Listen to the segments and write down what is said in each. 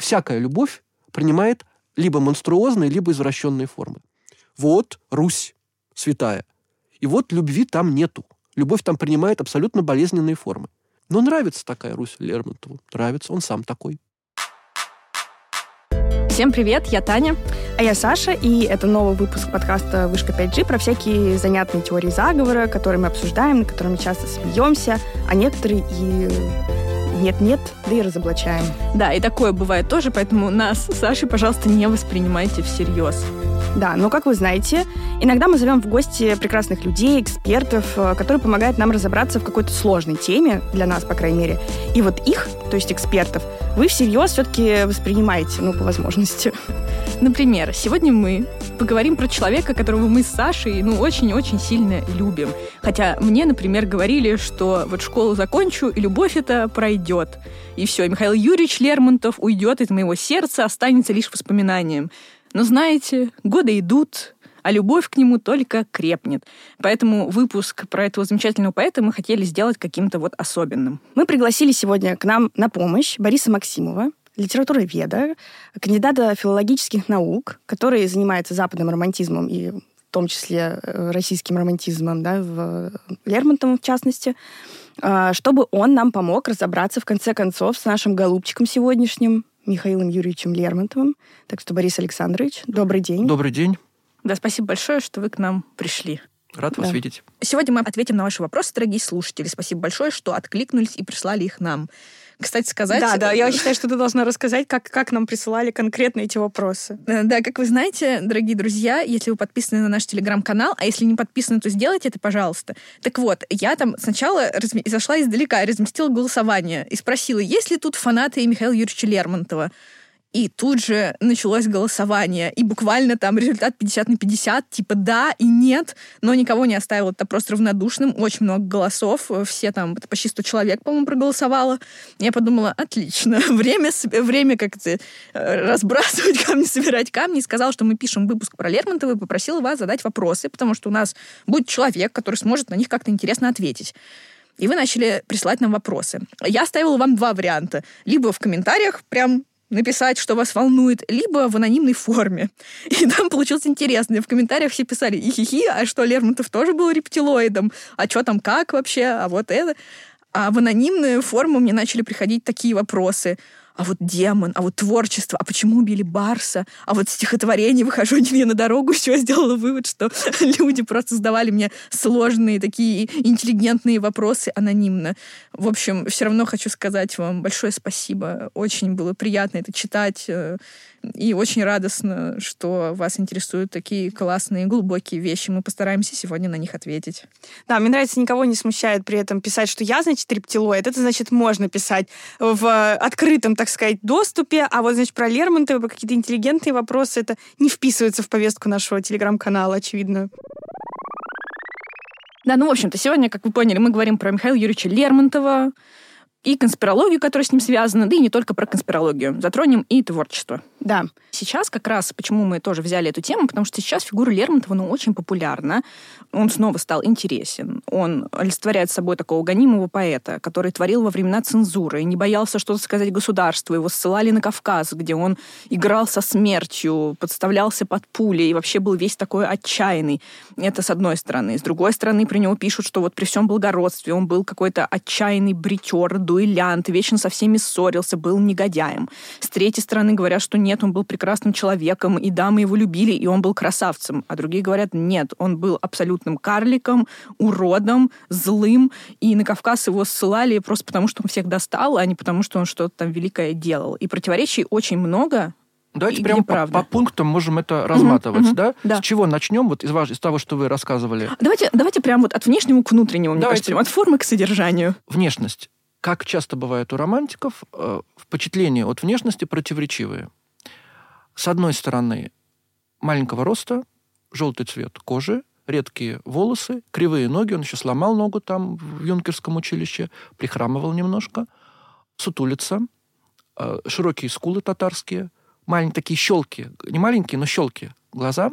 всякая любовь принимает либо монструозные, либо извращенные формы. Вот Русь святая. И вот любви там нету. Любовь там принимает абсолютно болезненные формы. Но нравится такая Русь Лермонтову. Нравится, он сам такой. Всем привет, я Таня. А я Саша, и это новый выпуск подкаста «Вышка 5G» про всякие занятные теории заговора, которые мы обсуждаем, на которые мы часто смеемся, а некоторые и нет-нет, да и разоблачаем. Да, и такое бывает тоже, поэтому нас, Сашей, пожалуйста, не воспринимайте всерьез. Да, но, как вы знаете, иногда мы зовем в гости прекрасных людей, экспертов, э, которые помогают нам разобраться в какой-то сложной теме, для нас, по крайней мере. И вот их, то есть экспертов, вы всерьез все-таки воспринимаете, ну, по возможности. Например, сегодня мы поговорим про человека, которого мы с Сашей, ну, очень-очень сильно любим. Хотя мне, например, говорили, что вот школу закончу, и любовь это пройдет. И все, Михаил Юрьевич Лермонтов уйдет из моего сердца, останется лишь воспоминанием. Но знаете, годы идут, а любовь к нему только крепнет. Поэтому выпуск про этого замечательного поэта мы хотели сделать каким-то вот особенным. Мы пригласили сегодня к нам на помощь Бориса Максимова, литературоведа, кандидата филологических наук, который занимается западным романтизмом и в том числе э, российским романтизмом, да, в Лермонтовом в частности, а, чтобы он нам помог разобраться в конце концов с нашим голубчиком сегодняшним, Михаилом Юрьевичем Лермонтовым. Так что, Борис Александрович, добрый день. Добрый день. Да, спасибо большое, что вы к нам пришли. Рад да. вас видеть. Сегодня мы ответим на ваши вопросы, дорогие слушатели. Спасибо большое, что откликнулись и прислали их нам. Кстати сказать... Да, да, я считаю, что ты должна рассказать, как, как нам присылали конкретно эти вопросы. Э, да, как вы знаете, дорогие друзья, если вы подписаны на наш телеграм-канал, а если не подписаны, то сделайте это, пожалуйста. Так вот, я там сначала разм... зашла издалека, разместила голосование и спросила, есть ли тут фанаты Михаила Юрьевича Лермонтова. И тут же началось голосование. И буквально там результат 50 на 50, типа да и нет, но никого не оставил это просто равнодушным. Очень много голосов. Все там, почти 100 человек, по-моему, проголосовало. Я подумала, отлично, время, время как-то э, разбрасывать камни, собирать камни. И сказала, что мы пишем выпуск про Лермонтова и попросила вас задать вопросы, потому что у нас будет человек, который сможет на них как-то интересно ответить и вы начали присылать нам вопросы. Я оставила вам два варианта. Либо в комментариях прям написать, что вас волнует, либо в анонимной форме. И там получилось интересно. В комментариях все писали, ихихи, а что, Лермонтов тоже был рептилоидом? А что там, как вообще? А вот это? А в анонимную форму мне начали приходить такие вопросы а вот демон, а вот творчество, а почему убили Барса, а вот стихотворение «Выхожу не на дорогу», еще сделала вывод, что люди просто задавали мне сложные такие интеллигентные вопросы анонимно. В общем, все равно хочу сказать вам большое спасибо. Очень было приятно это читать. Э, и очень радостно, что вас интересуют такие классные, глубокие вещи. Мы постараемся сегодня на них ответить. Да, мне нравится, никого не смущает при этом писать, что я, значит, рептилоид. Это, значит, можно писать в открытом, так сказать, доступе. А вот, значит, про Лермонтова, про какие-то интеллигентные вопросы, это не вписывается в повестку нашего телеграм-канала, очевидно. Да, ну, в общем-то, сегодня, как вы поняли, мы говорим про Михаила Юрьевича Лермонтова, и конспирологию, которая с ним связана, да и не только про конспирологию. Затронем и творчество. Да. Сейчас как раз, почему мы тоже взяли эту тему, потому что сейчас фигура Лермонтова ну, очень популярна. Он снова стал интересен. Он олицетворяет собой такого гонимого поэта, который творил во времена цензуры, не боялся что-то сказать государству. Его ссылали на Кавказ, где он играл со смертью, подставлялся под пули и вообще был весь такой отчаянный. Это с одной стороны. С другой стороны, про него пишут, что вот при всем благородстве он был какой-то отчаянный бритер, дуэлянт, вечно со всеми ссорился, был негодяем. С третьей стороны говорят, что нет, он был прекрасным человеком, и дамы его любили, и он был красавцем. А другие говорят, нет, он был абсолютным карликом, уродом, злым, и на Кавказ его ссылали просто потому, что он всех достал, а не потому, что он что-то там великое делал. И противоречий очень много, Давайте прямо по, по пунктам можем это разматывать, угу, да? да? С чего начнем, вот из, ваш, из того, что вы рассказывали? Давайте, давайте прямо вот от внешнего к внутреннему, мне давайте. кажется, от формы к содержанию. Внешность как часто бывает у романтиков, э, впечатления от внешности противоречивые. С одной стороны, маленького роста, желтый цвет кожи, редкие волосы, кривые ноги, он еще сломал ногу там в юнкерском училище, прихрамывал немножко, сутулица, э, широкие скулы татарские, маленькие такие щелки, не маленькие, но щелки глаза,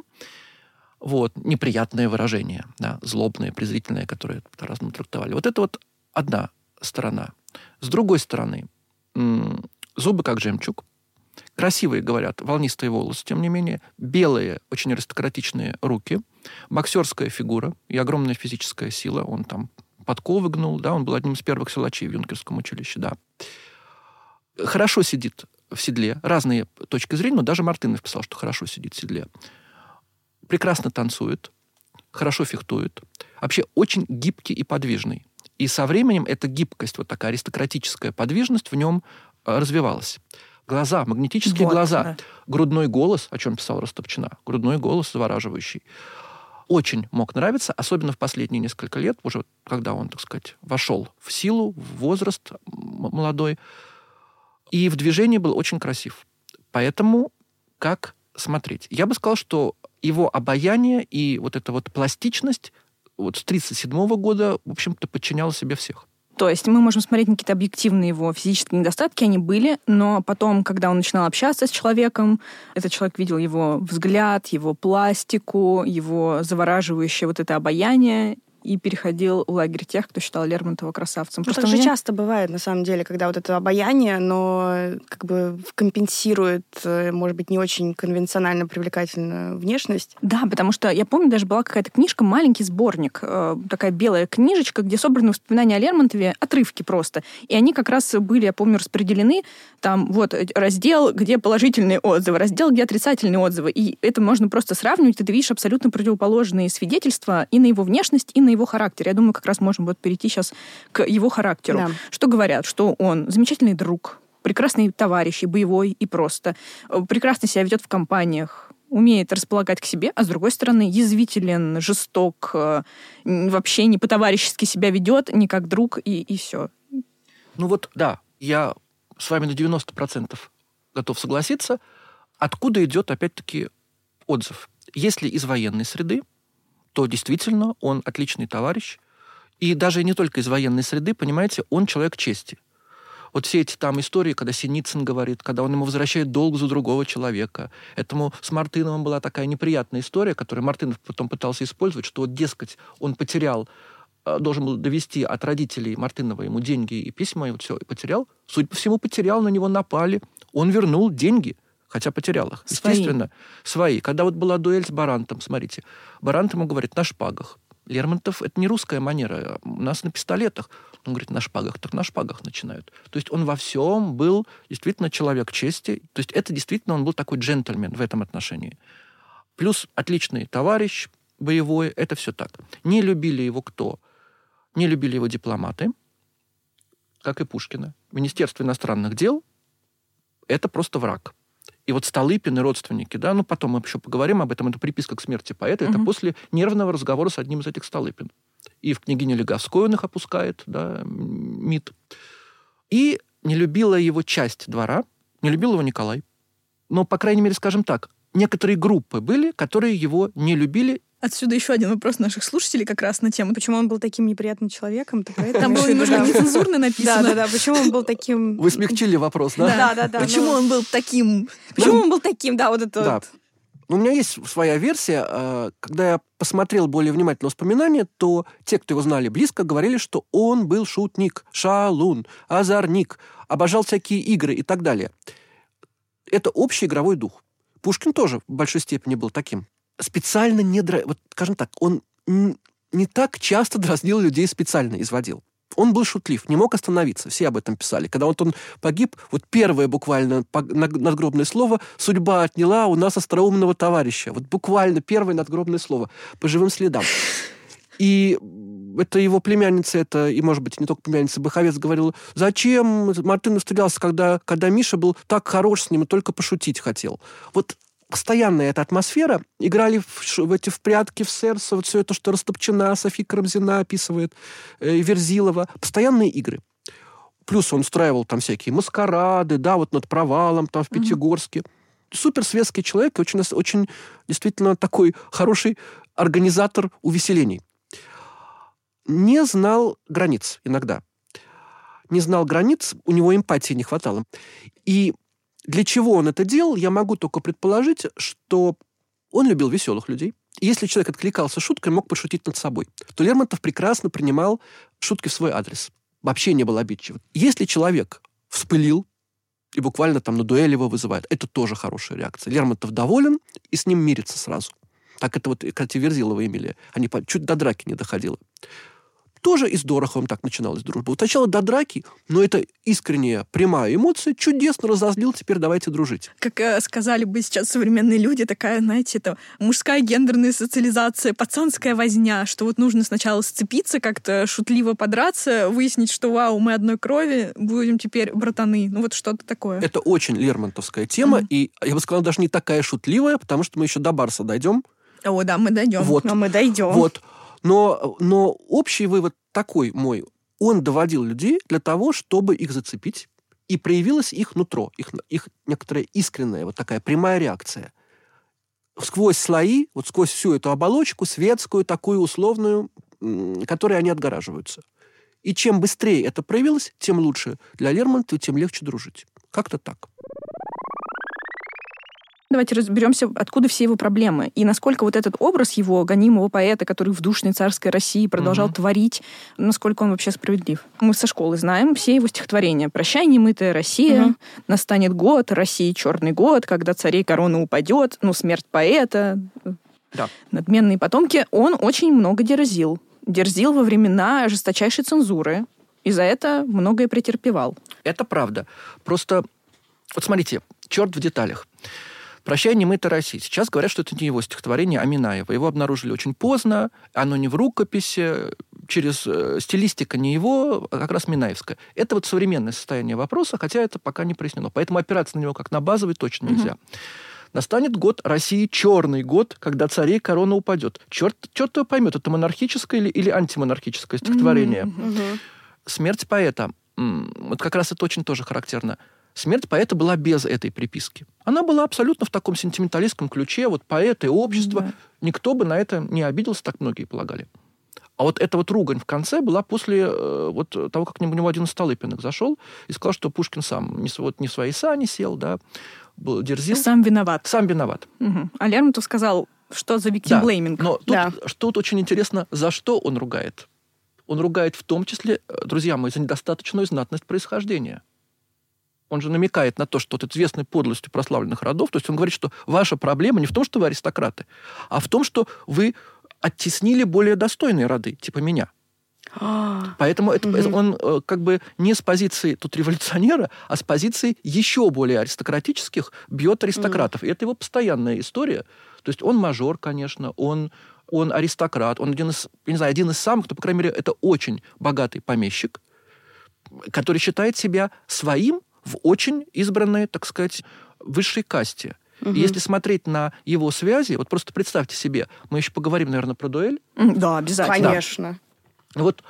вот, неприятные выражения, да, злобные, презрительные, которые по-разному трактовали. Вот это вот одна сторона. С другой стороны, зубы как жемчуг, красивые, говорят, волнистые волосы, тем не менее, белые, очень аристократичные руки, боксерская фигура и огромная физическая сила. Он там подковы гнул, да, он был одним из первых силачей в юнкерском училище, да. Хорошо сидит в седле. Разные точки зрения, но даже Мартынов писал, что хорошо сидит в седле. Прекрасно танцует, хорошо фехтует. Вообще очень гибкий и подвижный. И со временем эта гибкость, вот такая аристократическая подвижность в нем э, развивалась. Глаза, магнетические вот, глаза, да. грудной голос, о чем писал Ростопчина, грудной голос завораживающий. Очень мог нравиться, особенно в последние несколько лет, уже когда он, так сказать, вошел в силу, в возраст молодой, и в движении был очень красив. Поэтому как смотреть? Я бы сказал, что его обаяние и вот эта вот пластичность вот с 1937 года, в общем-то, подчиняла себе всех. То есть мы можем смотреть на какие-то объективные его физические недостатки, они были, но потом, когда он начинал общаться с человеком, этот человек видел его взгляд, его пластику, его завораживающее вот это обаяние, и переходил в лагерь тех, кто считал Лермонтова красавцем. Ну, так же меня... часто бывает, на самом деле, когда вот это обаяние, но как бы компенсирует, э, может быть, не очень конвенционально привлекательную внешность. Да, потому что я помню, даже была какая-то книжка, маленький сборник, э, такая белая книжечка, где собраны воспоминания о Лермонтове, отрывки просто. И они как раз были, я помню, распределены. Там вот раздел, где положительные отзывы, раздел, где отрицательные отзывы. И это можно просто сравнивать, и ты видишь абсолютно противоположные свидетельства и на его внешность, и на его характер. Я думаю, как раз можем вот перейти сейчас к его характеру. Да. Что говорят? Что он замечательный друг, прекрасный товарищ, и боевой, и просто. Э, прекрасно себя ведет в компаниях, умеет располагать к себе, а с другой стороны язвителен, жесток, э, вообще не по-товарищески себя ведет, не как друг, и, и все. Ну вот, да, я с вами на 90% готов согласиться. Откуда идет, опять-таки, отзыв? Если из военной среды, то действительно он отличный товарищ. И даже не только из военной среды, понимаете, он человек чести. Вот все эти там истории, когда Синицын говорит, когда он ему возвращает долг за другого человека. Этому с Мартыновым была такая неприятная история, которую Мартынов потом пытался использовать, что вот, дескать, он потерял, э, должен был довести от родителей Мартынова ему деньги и письма, и вот все, и потерял. Судя по всему, потерял, на него напали. Он вернул деньги – хотя потерял их. Свои. Естественно, свои. Когда вот была дуэль с Барантом, смотрите, Барант ему говорит на шпагах. Лермонтов, это не русская манера, у нас на пистолетах. Он говорит, на шпагах, так на шпагах начинают. То есть он во всем был действительно человек чести. То есть это действительно он был такой джентльмен в этом отношении. Плюс отличный товарищ боевой, это все так. Не любили его кто? Не любили его дипломаты, как и Пушкина. Министерство иностранных дел – это просто враг. И вот Столыпин и родственники, да, ну потом мы еще поговорим об этом, это приписка к смерти поэта, угу. это после нервного разговора с одним из этих Столыпин. И в княгине Леговской он их опускает, да, МИД. И не любила его часть двора, не любил его Николай. Но, по крайней мере, скажем так, некоторые группы были, которые его не любили Отсюда еще один вопрос наших слушателей как раз на тему. Почему он был таким неприятным человеком? Там было немножко нецензурно написано. Да, да, да. Почему он был таким... Вы смягчили вопрос, да? Да, да, да. Почему он был таким? Почему он был таким? Да, вот это вот. Ну, у меня есть своя версия. А, когда я посмотрел более внимательно воспоминания, то те, кто его знали близко, говорили, что он был шутник, шалун, озорник, обожал всякие игры и так далее. Это общий игровой дух. Пушкин тоже в большой степени был таким специально не... Дра... Вот, скажем так, он не так часто дразнил людей специально, изводил. Он был шутлив, не мог остановиться. Все об этом писали. Когда вот он погиб, вот первое буквально надгробное слово «судьба отняла у нас остроумного товарища». Вот буквально первое надгробное слово по живым следам. И это его племянница, это, и, может быть, не только племянница, Баховец говорил, зачем Мартынов стрелялся, когда, когда Миша был так хорош с ним и только пошутить хотел. Вот постоянная эта атмосфера. Играли в, в эти в прятки, в сердце, вот все это, что Растопчина, Софи Карамзина описывает, э, Верзилова. Постоянные игры. Плюс он устраивал там всякие маскарады, да, вот над провалом там в Пятигорске. Mm-hmm. Супер светский человек, очень, очень действительно такой хороший организатор увеселений. Не знал границ иногда. Не знал границ, у него эмпатии не хватало. И для чего он это делал, я могу только предположить, что он любил веселых людей. Если человек откликался шуткой, мог пошутить над собой, то Лермонтов прекрасно принимал шутки в свой адрес. Вообще не был обидчив. Если человек вспылил, и буквально там на дуэль его вызывает. Это тоже хорошая реакция. Лермонтов доволен и с ним мирится сразу. Так это вот, кстати, Верзилова Эмилия. Они чуть до драки не доходило. Тоже и с Дороховым так начиналась дружба. Вот сначала до драки, но это искренняя, прямая эмоция. Чудесно разозлил, теперь давайте дружить. Как э, сказали бы сейчас современные люди, такая, знаете, это мужская гендерная социализация, пацанская возня, что вот нужно сначала сцепиться, как-то шутливо подраться, выяснить, что вау, мы одной крови, будем теперь братаны. Ну вот что-то такое. Это очень лермонтовская тема, mm-hmm. и я бы сказала, даже не такая шутливая, потому что мы еще до Барса дойдем. О, да, мы дойдем. Вот. Но мы дойдем. Вот. Но, но общий вывод такой мой. Он доводил людей для того, чтобы их зацепить, и проявилось их нутро, их, их некоторая искренняя, вот такая прямая реакция. Сквозь слои, вот сквозь всю эту оболочку, светскую, такую условную, которой они отгораживаются. И чем быстрее это проявилось, тем лучше для Лермонтова, тем легче дружить. Как-то так. Давайте разберемся, откуда все его проблемы и насколько вот этот образ его гонимого поэта, который в душной царской России продолжал угу. творить, насколько он вообще справедлив. Мы со школы знаем все его стихотворения. «Прощай, немытая Россия», угу. «Настанет год», «России черный год», «Когда царей корона упадет», ну, «Смерть поэта», да. «Надменные потомки». Он очень много дерзил. Дерзил во времена жесточайшей цензуры, и за это многое претерпевал. Это правда. Просто, вот смотрите, черт в деталях. «Прощай, немытая Россия». Сейчас говорят, что это не его стихотворение, а Минаева. Его обнаружили очень поздно, оно не в рукописи, через э, стилистика не его, а как раз Минаевская. Это вот современное состояние вопроса, хотя это пока не прояснено. Поэтому опираться на него как на базовый точно нельзя. Угу. Настанет год России, черный год, когда царей корона упадет. Черт, черт его поймет, это монархическое или, или антимонархическое стихотворение. Mm-hmm. Смерть поэта. Вот как раз это очень тоже характерно. Смерть поэта была без этой приписки. Она была абсолютно в таком сентименталистском ключе. Вот поэты общество. Да. Никто бы на это не обиделся, так многие полагали. А вот эта вот ругань в конце была после э, вот того, как к нему один Столыпиных зашел и сказал, что Пушкин сам не, вот, не в свои сани сел, да, был, дерзил. Сам виноват. Сам виноват. Угу. А Лермонтов сказал, что за виктимблейминг. Да, но тут, да. тут очень интересно, за что он ругает. Он ругает в том числе, э, друзья мои, за недостаточную знатность происхождения он же намекает на то, что вот известной подлостью прославленных родов, то есть он говорит, что ваша проблема не в том, что вы аристократы, а в том, что вы оттеснили более достойные роды, типа меня. Поэтому это, угу. он э, как бы не с позиции тут революционера, а с позиции еще более аристократических бьет аристократов. Угу. И это его постоянная история. То есть он мажор, конечно, он, он аристократ, он один из, не знаю, один из самых, кто, по крайней мере, это очень богатый помещик, который считает себя своим в очень избранной, так сказать, высшей касте. Угу. И если смотреть на его связи, вот просто представьте себе, мы еще поговорим, наверное, про дуэль. Да, обязательно. Конечно. Да. Вот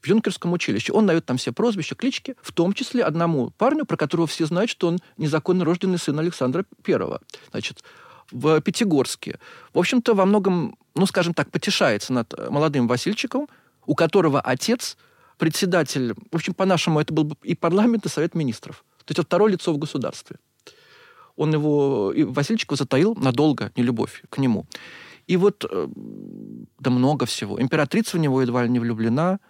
в юнкерском училище. Он дает там все прозвища, клички, в том числе одному парню, про которого все знают, что он незаконно рожденный сын Александра Первого. Значит, в Пятигорске. В общем-то, во многом, ну, скажем так, потешается над молодым Васильчиком, у которого отец председатель, в общем, по-нашему, это был и парламент, и совет министров. То есть это второе лицо в государстве. Он его, и Васильчикова затаил надолго, не любовь к нему. И вот, э, да много всего. Императрица в него едва ли не влюблена.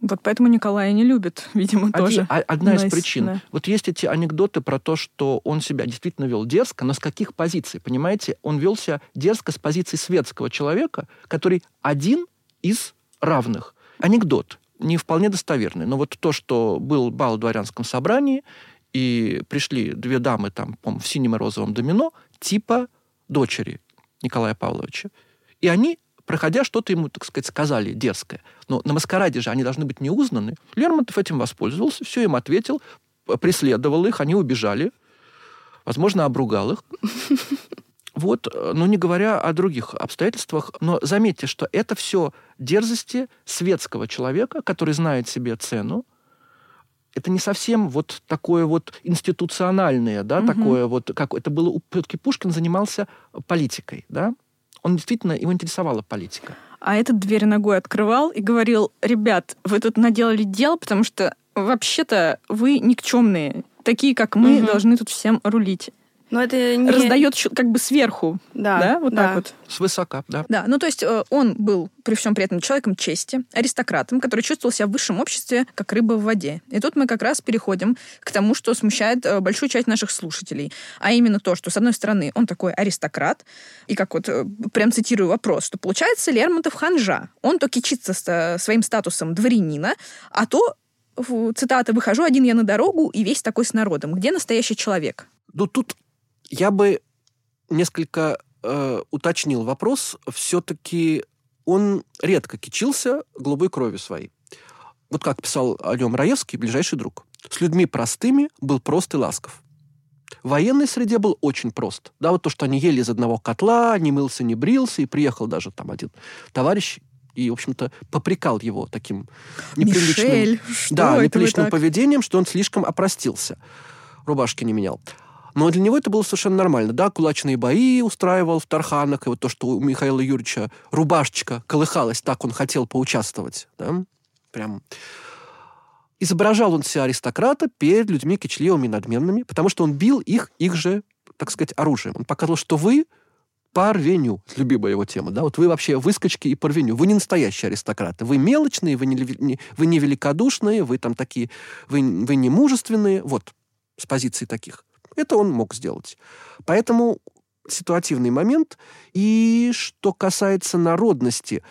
Вот поэтому Николая не любит, видимо, Один, тоже. Одна из причин. Да. Вот есть эти анекдоты про то, что он себя действительно вел дерзко, но с каких позиций? Понимаете, он вел себя дерзко с позиции светского человека, который один из равных. Анекдот не вполне достоверный. Но вот то, что был бал в дворянском собрании, и пришли две дамы там, по в синем и розовом домино, типа дочери Николая Павловича. И они, проходя, что-то ему, так сказать, сказали дерзкое. Но на маскараде же они должны быть не узнаны. Лермонтов этим воспользовался, все им ответил, преследовал их, они убежали. Возможно, обругал их. Вот, э, ну не говоря о других обстоятельствах, но заметьте, что это все дерзости светского человека, который знает себе цену. Это не совсем вот такое вот институциональное, да, угу. такое вот, как это было, все-таки Пушкин занимался политикой, да, он действительно, его интересовала политика. А этот дверь ногой открывал и говорил, ребят, вы тут наделали дел, потому что вообще-то вы никчемные, такие, как мы, угу. должны тут всем рулить. Но это не... раздает как бы сверху, Да, да, вот да. так вот. Свысока, да. Да, ну то есть э, он был при всем при этом человеком чести, аристократом, который чувствовал себя в высшем обществе как рыба в воде. И тут мы как раз переходим к тому, что смущает э, большую часть наших слушателей. А именно то, что, с одной стороны, он такой аристократ, и как вот, э, прям цитирую вопрос, что получается Лермонтов ханжа. Он то кичится с, э, своим статусом дворянина, а то, цитата, «выхожу один я на дорогу и весь такой с народом». Где настоящий человек? Ну, тут я бы несколько э, уточнил вопрос. Все-таки он редко кичился голубой кровью своей. Вот как писал о нем Раевский, ближайший друг. С людьми простыми был прост и ласков. В военной среде был очень прост. Да, вот то, что они ели из одного котла, не мылся, не брился, и приехал даже там один товарищ и, в общем-то, попрекал его таким неприличным, Мишель, что да, неприличным поведением, что он слишком опростился. Рубашки не менял. Но для него это было совершенно нормально. Да, кулачные бои устраивал в Тарханах, и вот то, что у Михаила Юрьевича рубашечка колыхалась, так он хотел поучаствовать. Да? Прям изображал он себя аристократа перед людьми кичливыми и надменными, потому что он бил их, их же, так сказать, оружием. Он показывал, что вы парвеню, любимая его тема, да, вот вы вообще выскочки и парвеню, вы не настоящие аристократы, вы мелочные, вы не, не- вы не великодушные, вы там такие, вы, вы не мужественные, вот, с позиции таких. Это он мог сделать. Поэтому ситуативный момент. И что касается народности,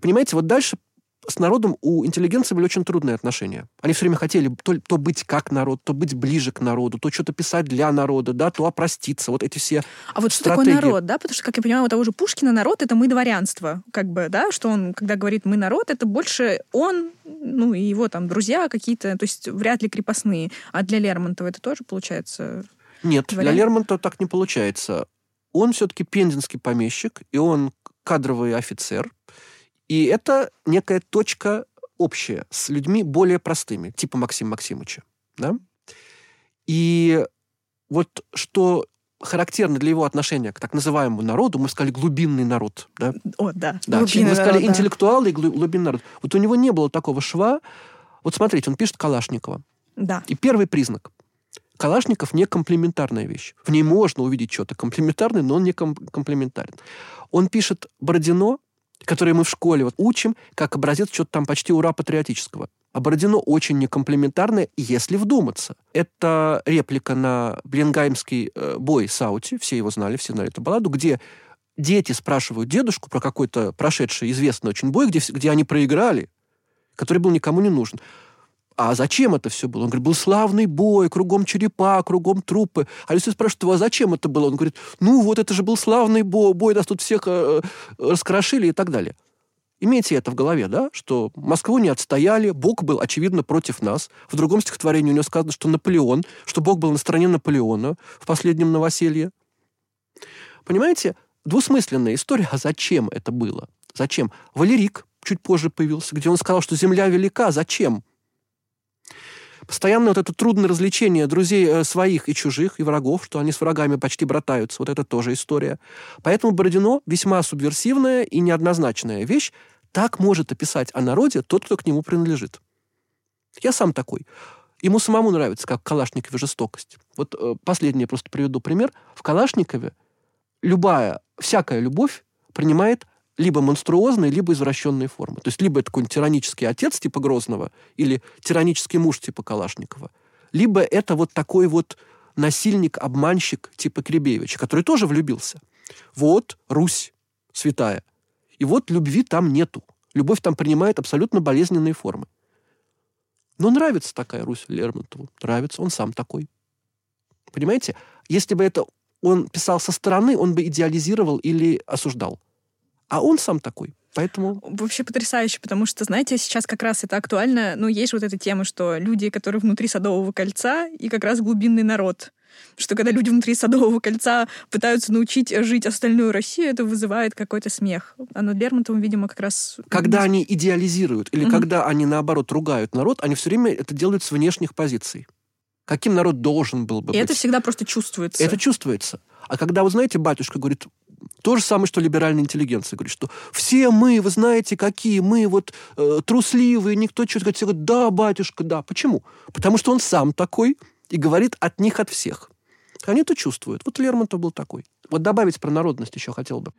понимаете, вот дальше с народом у интеллигенции были очень трудные отношения. Они все время хотели то, то быть как народ, то быть ближе к народу, то что-то писать для народа, да, то опроститься. Вот эти все А вот что стратегии. такое народ, да? Потому что, как я понимаю, у того же Пушкина народ — это мы дворянство, как бы, да? Что он, когда говорит «мы народ», это больше он, ну, и его там друзья какие-то, то есть вряд ли крепостные. А для Лермонтова это тоже получается... Нет, для Вариант? Лермонтова так не получается. Он все-таки пензенский помещик, и он кадровый офицер. И это некая точка общая с людьми более простыми, типа Максима Максимовича. Да? И вот что характерно для его отношения к так называемому народу, мы сказали глубинный народ. Да? О, да. Да, Глубинный мы сказали народ, да. интеллектуалы и глу- глубинный народ. Вот у него не было такого шва. Вот смотрите, он пишет Калашникова. Да. И первый признак. Калашников не комплементарная вещь. В ней можно увидеть что-то комплементарное, но он не ком- комплементарен. Он пишет Бородино, которое мы в школе вот учим, как образец что-то там почти ура патриотического. А Бородино очень некомплементарное, если вдуматься. Это реплика на Бленгаймский э, бой Саути, все его знали, все знали эту балладу, где дети спрашивают дедушку про какой-то прошедший известный очень бой, где, где они проиграли, который был никому не нужен. А зачем это все было? Он говорит, был славный бой, кругом черепа, кругом трупы. А если спрашивают его, а зачем это было? Он говорит, ну вот это же был славный бой, бой нас тут всех э, раскрошили и так далее. Имейте это в голове, да, что Москву не отстояли, Бог был, очевидно, против нас. В другом стихотворении у него сказано, что Наполеон, что Бог был на стороне Наполеона в последнем новоселье. Понимаете, двусмысленная история, а зачем это было? Зачем? Валерик чуть позже появился, где он сказал, что земля велика, зачем? Постоянно вот это трудное развлечение друзей э, своих и чужих, и врагов, что они с врагами почти братаются. Вот это тоже история. Поэтому Бородино весьма субверсивная и неоднозначная вещь. Так может описать о народе тот, кто к нему принадлежит. Я сам такой. Ему самому нравится, как в Калашникове жестокость. Вот э, последний я просто приведу пример. В Калашникове любая, всякая любовь принимает либо монструозные, либо извращенные формы. То есть либо это какой-нибудь тиранический отец типа Грозного, или тиранический муж типа Калашникова, либо это вот такой вот насильник-обманщик типа Кребевича, который тоже влюбился. Вот Русь святая. И вот любви там нету. Любовь там принимает абсолютно болезненные формы. Но нравится такая Русь Лермонтову. Нравится, он сам такой. Понимаете? Если бы это он писал со стороны, он бы идеализировал или осуждал. А он сам такой. Поэтому Вообще потрясающе, потому что, знаете, сейчас как раз это актуально. Ну, есть вот эта тема, что люди, которые внутри Садового кольца, и как раз глубинный народ. Что когда люди внутри Садового кольца пытаются научить жить остальную Россию, это вызывает какой-то смех. А над Лермонтовым, видимо, как раз... когда они идеализируют или Мгм. когда они, наоборот, ругают народ, они все время это делают с внешних позиций. Каким народ должен был бы И быть. это всегда просто чувствуется. Это чувствуется. А когда, вы знаете, батюшка говорит, то же самое, что либеральная интеллигенция говорит, что все мы, вы знаете, какие мы вот э, трусливые, никто что-то говорит, все говорят, да, батюшка, да. Почему? Потому что он сам такой и говорит от них, от всех. Они это чувствуют. Вот Лермонтов был такой. Вот добавить про народность еще хотел бы.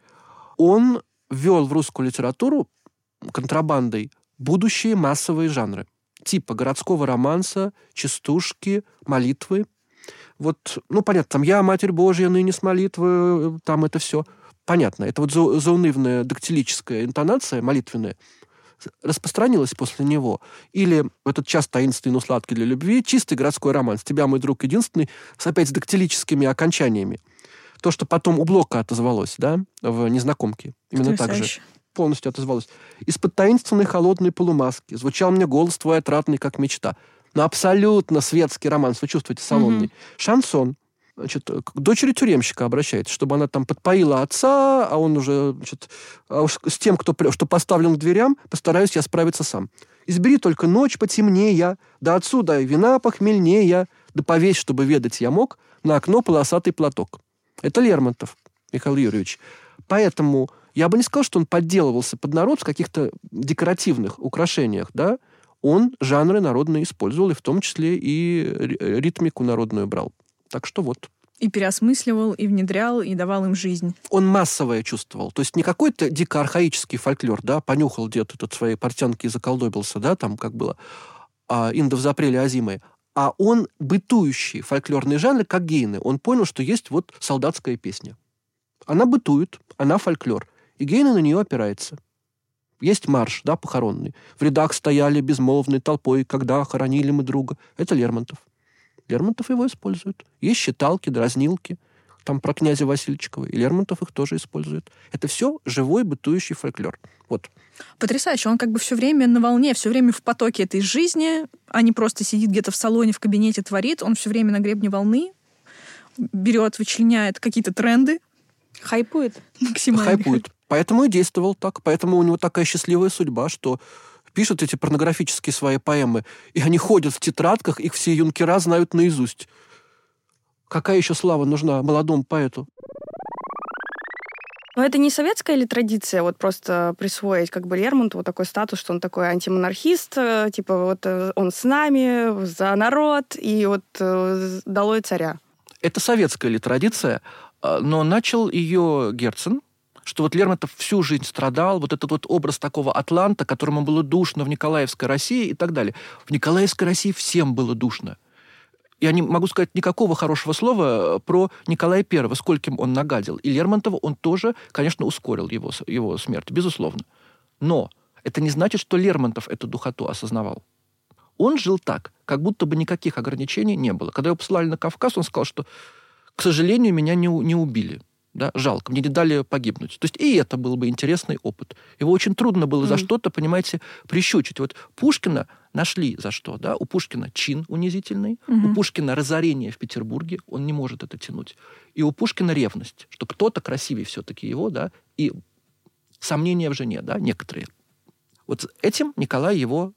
Он ввел в русскую литературу контрабандой будущие массовые жанры. Типа городского романса, частушки, молитвы. Вот, ну, понятно, там «Я, Матерь Божья, ныне с молитвы», там это все понятно. Это вот за, заунывная дактилическая интонация молитвенная распространилась после него. Или этот час таинственный, но сладкий для любви, чистый городской роман. С тебя, мой друг, единственный, с опять с дактилическими окончаниями. То, что потом у Блока отозвалось, да, в «Незнакомке». Именно так же полностью отозвалось. Из-под таинственной холодной полумаски звучал мне голос твой отратный, как мечта. Ну, абсолютно светский роман, вы чувствуете, салонный. Mm-hmm. Шансон. Значит, к дочери тюремщика обращается, чтобы она там подпоила отца, а он уже, значит, а уж с тем, кто, что поставлен к дверям, постараюсь я справиться сам. Избери только ночь потемнее, да отсюда и вина похмельнее, да повесь, чтобы ведать я мог, на окно полосатый платок. Это Лермонтов, Михаил Юрьевич. Поэтому я бы не сказал, что он подделывался под народ в каких-то декоративных украшениях, да, он жанры народные использовал, и в том числе и ритмику народную брал. Так что вот. И переосмысливал, и внедрял, и давал им жизнь. Он массовое чувствовал. То есть не какой-то дико архаический фольклор, да, понюхал где-то тут свои портянки и заколдобился, да, там как было, а, индов в апреле озимые, а он бытующий фольклорный жанр, как гейны. Он понял, что есть вот солдатская песня. Она бытует, она фольклор. И Гейна на нее опирается. Есть марш, да, похоронный. В рядах стояли безмолвной толпой, когда хоронили мы друга. Это Лермонтов. Лермонтов его использует. Есть считалки, дразнилки. Там про князя Васильчикова. И Лермонтов их тоже использует. Это все живой бытующий фольклор. Вот. Потрясающе. Он как бы все время на волне, все время в потоке этой жизни, а не просто сидит где-то в салоне, в кабинете, творит. Он все время на гребне волны берет, вычленяет какие-то тренды. Хайпует. Максимально. Хайпует. Поэтому и действовал так. Поэтому у него такая счастливая судьба, что пишут эти порнографические свои поэмы, и они ходят в тетрадках, их все юнкера знают наизусть. Какая еще слава нужна молодому поэту? Но это не советская ли традиция вот просто присвоить как бы Лермонту вот такой статус, что он такой антимонархист, э, типа вот э, он с нами, за народ, и вот э, долой царя? Это советская ли традиция, а, но начал ее Герцен, что вот Лермонтов всю жизнь страдал, вот этот вот образ такого атланта, которому было душно в Николаевской России и так далее. В Николаевской России всем было душно. Я не могу сказать никакого хорошего слова э, про Николая I, скольким он нагадил. И Лермонтова он тоже, конечно, ускорил его, его смерть, безусловно. Но это не значит, что Лермонтов эту духоту осознавал. Он жил так, как будто бы никаких ограничений не было. Когда его посылали на Кавказ, он сказал, что, к сожалению, меня не, не убили. Да, жалко, мне не дали погибнуть. То есть и это был бы интересный опыт. Его очень трудно было mm-hmm. за что-то, понимаете, прищучить. Вот Пушкина нашли за что, да? У Пушкина чин унизительный, mm-hmm. у Пушкина разорение в Петербурге, он не может это тянуть. И у Пушкина ревность, что кто-то красивее все-таки его, да, и сомнения в жене, да, некоторые. Вот этим Николай его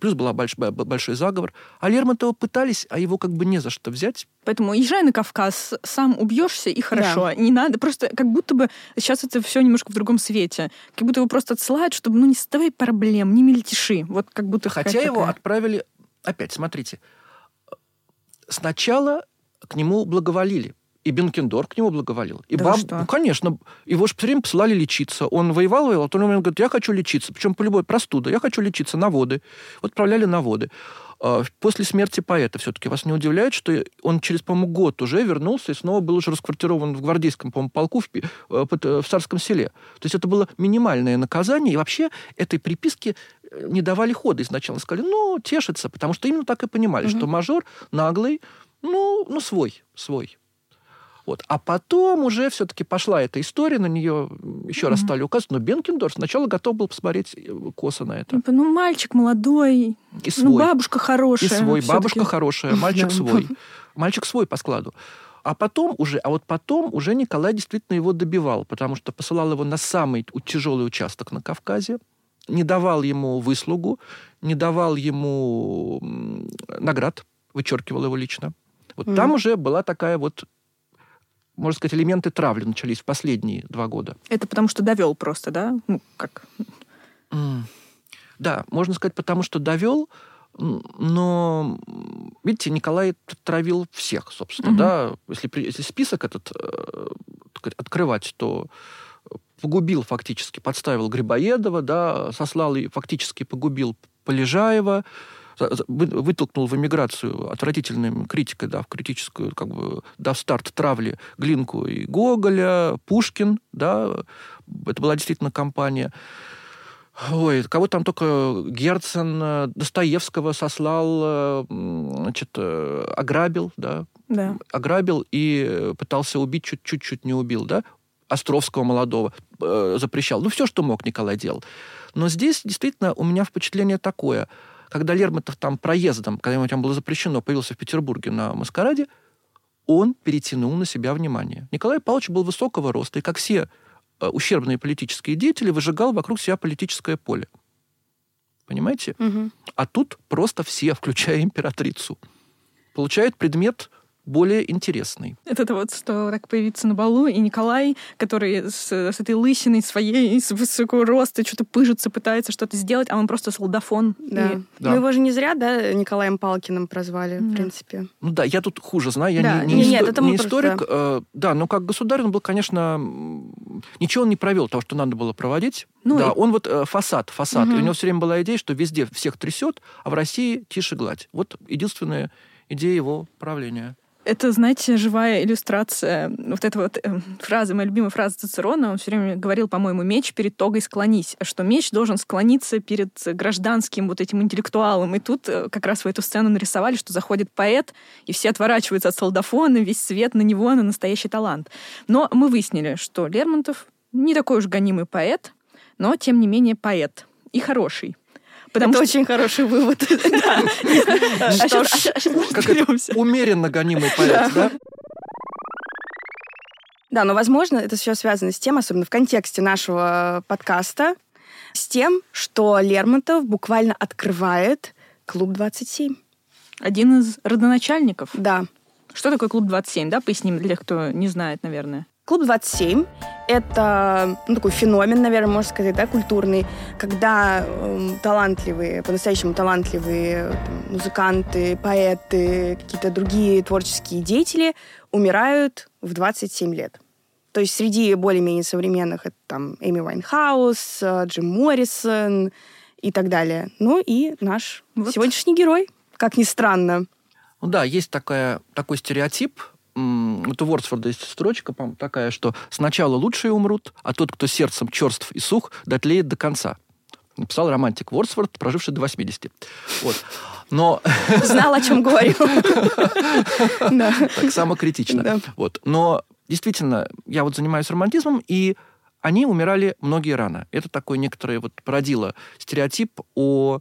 Плюс был больш, большой заговор. А Лермонтова пытались, а его как бы не за что взять. Поэтому езжай на Кавказ, сам убьешься, и хорошо. Да. Не надо, просто как будто бы сейчас это все немножко в другом свете. Как будто его просто отсылают, чтобы, ну, не создавай проблем, не мельтеши. Вот как будто Хотя его такая... отправили... Опять, смотрите. Сначала к нему благоволили. И Бенкендор к нему благоволил. И да баб... что? Ну, конечно. Его же все время посылали лечиться. Он воевал, воевал, а то он говорит, я хочу лечиться. Причем по любой простуда. Я хочу лечиться на воды. Вот отправляли на воды. А, после смерти поэта все-таки вас не удивляет, что он через, по-моему, год уже вернулся и снова был уже расквартирован в гвардейском, по-моему, полку в, э, в Царском селе. То есть это было минимальное наказание, и вообще этой приписке э, не давали хода изначально. Сказали, ну, тешится, потому что именно так и понимали, угу. что мажор наглый, ну, ну, свой, свой. Вот. А потом уже все-таки пошла эта история, на нее еще mm-hmm. раз стали указывать. Но Бенкендорф сначала готов был посмотреть э, косо на это. Ну, мальчик молодой, и ну, свой. ну, бабушка хорошая. И свой, бабушка хорошая, мальчик свой. Мальчик свой по складу. А потом уже, а вот потом уже Николай действительно его добивал, потому что посылал его на самый тяжелый участок на Кавказе, не давал ему выслугу, не давал ему наград, вычеркивал его лично. Вот mm. там уже была такая вот можно сказать, элементы травли начались в последние два года. Это потому что довел просто, да? Ну, как? Mm. Да, можно сказать, потому что довел, Но, видите, Николай травил всех, собственно, Мгм. да. Если, если список этот э, открывать, то погубил фактически, подставил Грибоедова, да, сослал и фактически погубил Полежаева, вытолкнул в эмиграцию отвратительной критикой, да, в критическую, как бы, дав старт травли Глинку и Гоголя, Пушкин, да, это была действительно кампания. Ой, кого там только Герцен, э, Достоевского сослал, э, значит, э, ограбил, да, Да. ограбил и пытался убить, чуть- чуть-чуть не убил, да, Островского молодого э, запрещал. Ну, все, что мог, Николай делал. Но здесь действительно у меня впечатление такое. Когда Лермонтов там проездом, когда ему там было запрещено, появился в Петербурге на маскараде, он перетянул на себя внимание. Николай Павлович был высокого роста, и как все э, ущербные политические деятели, выжигал вокруг себя политическое поле. Понимаете? Мгм. А тут просто все, включая императрицу, получают предмет более интересный. Это то вот, что так появиться на балу, и Николай, который с, с этой лысиной своей, с высокого роста, что-то пыжится, пытается что-то сделать, а он просто солдафон. Да. И- Да. Ну, его же не зря, да, Николаем Палкиным прозвали, в Да. принципе. Ну да, я тут хуже знаю, я Да, не, не не- нет, исто- это не мы просто- историк. э, да, но как государь он был, конечно, ничего он не провел того, что надо было проводить. Ну да, и- он вот э, фасад, фасад. Мгм. И у него все время была идея, что везде всех трясет, а в России тише гладь. Вот единственная идея его правления. Это, знаете, живая иллюстрация вот этой вот э, фразы, моя любимая фраза Цицерона, он все время говорил, по-моему, меч перед тогой склонись, что меч должен склониться перед гражданским вот этим интеллектуалом. И тут э, как раз в эту сцену нарисовали, что заходит поэт, и все отворачиваются от солдафона, весь свет на него, на настоящий талант. Но мы выяснили, что Лермонтов не такой уж гонимый поэт, но, тем не менее, поэт. И хороший. Потому это что... очень хороший вывод. Что ж, умеренно гонимый поэт, да? Да, но, возможно, это все связано с тем, особенно в контексте нашего подкаста, с тем, что Лермонтов буквально открывает клуб 27. Один из родоначальников. Да. Что такое клуб 27, да? Поясним для тех, кто не знает, наверное. Клуб 27 — это ну, такой феномен, наверное, можно сказать, да, культурный, когда эм, талантливые, по-настоящему талантливые там, музыканты, поэты, какие-то другие творческие деятели умирают в 27 лет. То есть среди более-менее современных это там Эми Вайнхаус, э, Джим Моррисон и так далее. Ну и наш Вот. сегодняшний герой, как ни странно. Ну да, есть такая, такой стереотип. Вот у Вордсворта есть строчка такая, что сначала лучшие умрут, а тот, кто сердцем черств и сух, дотлеет до конца. Написал романтик Вордсворд, проживший до 80. Вот. Но Знал, о чем говорю. Так самокритично. Вот. Но действительно, я вот занимаюсь романтизмом, и они умирали многие рано. Это такой некоторый вот породило стереотип о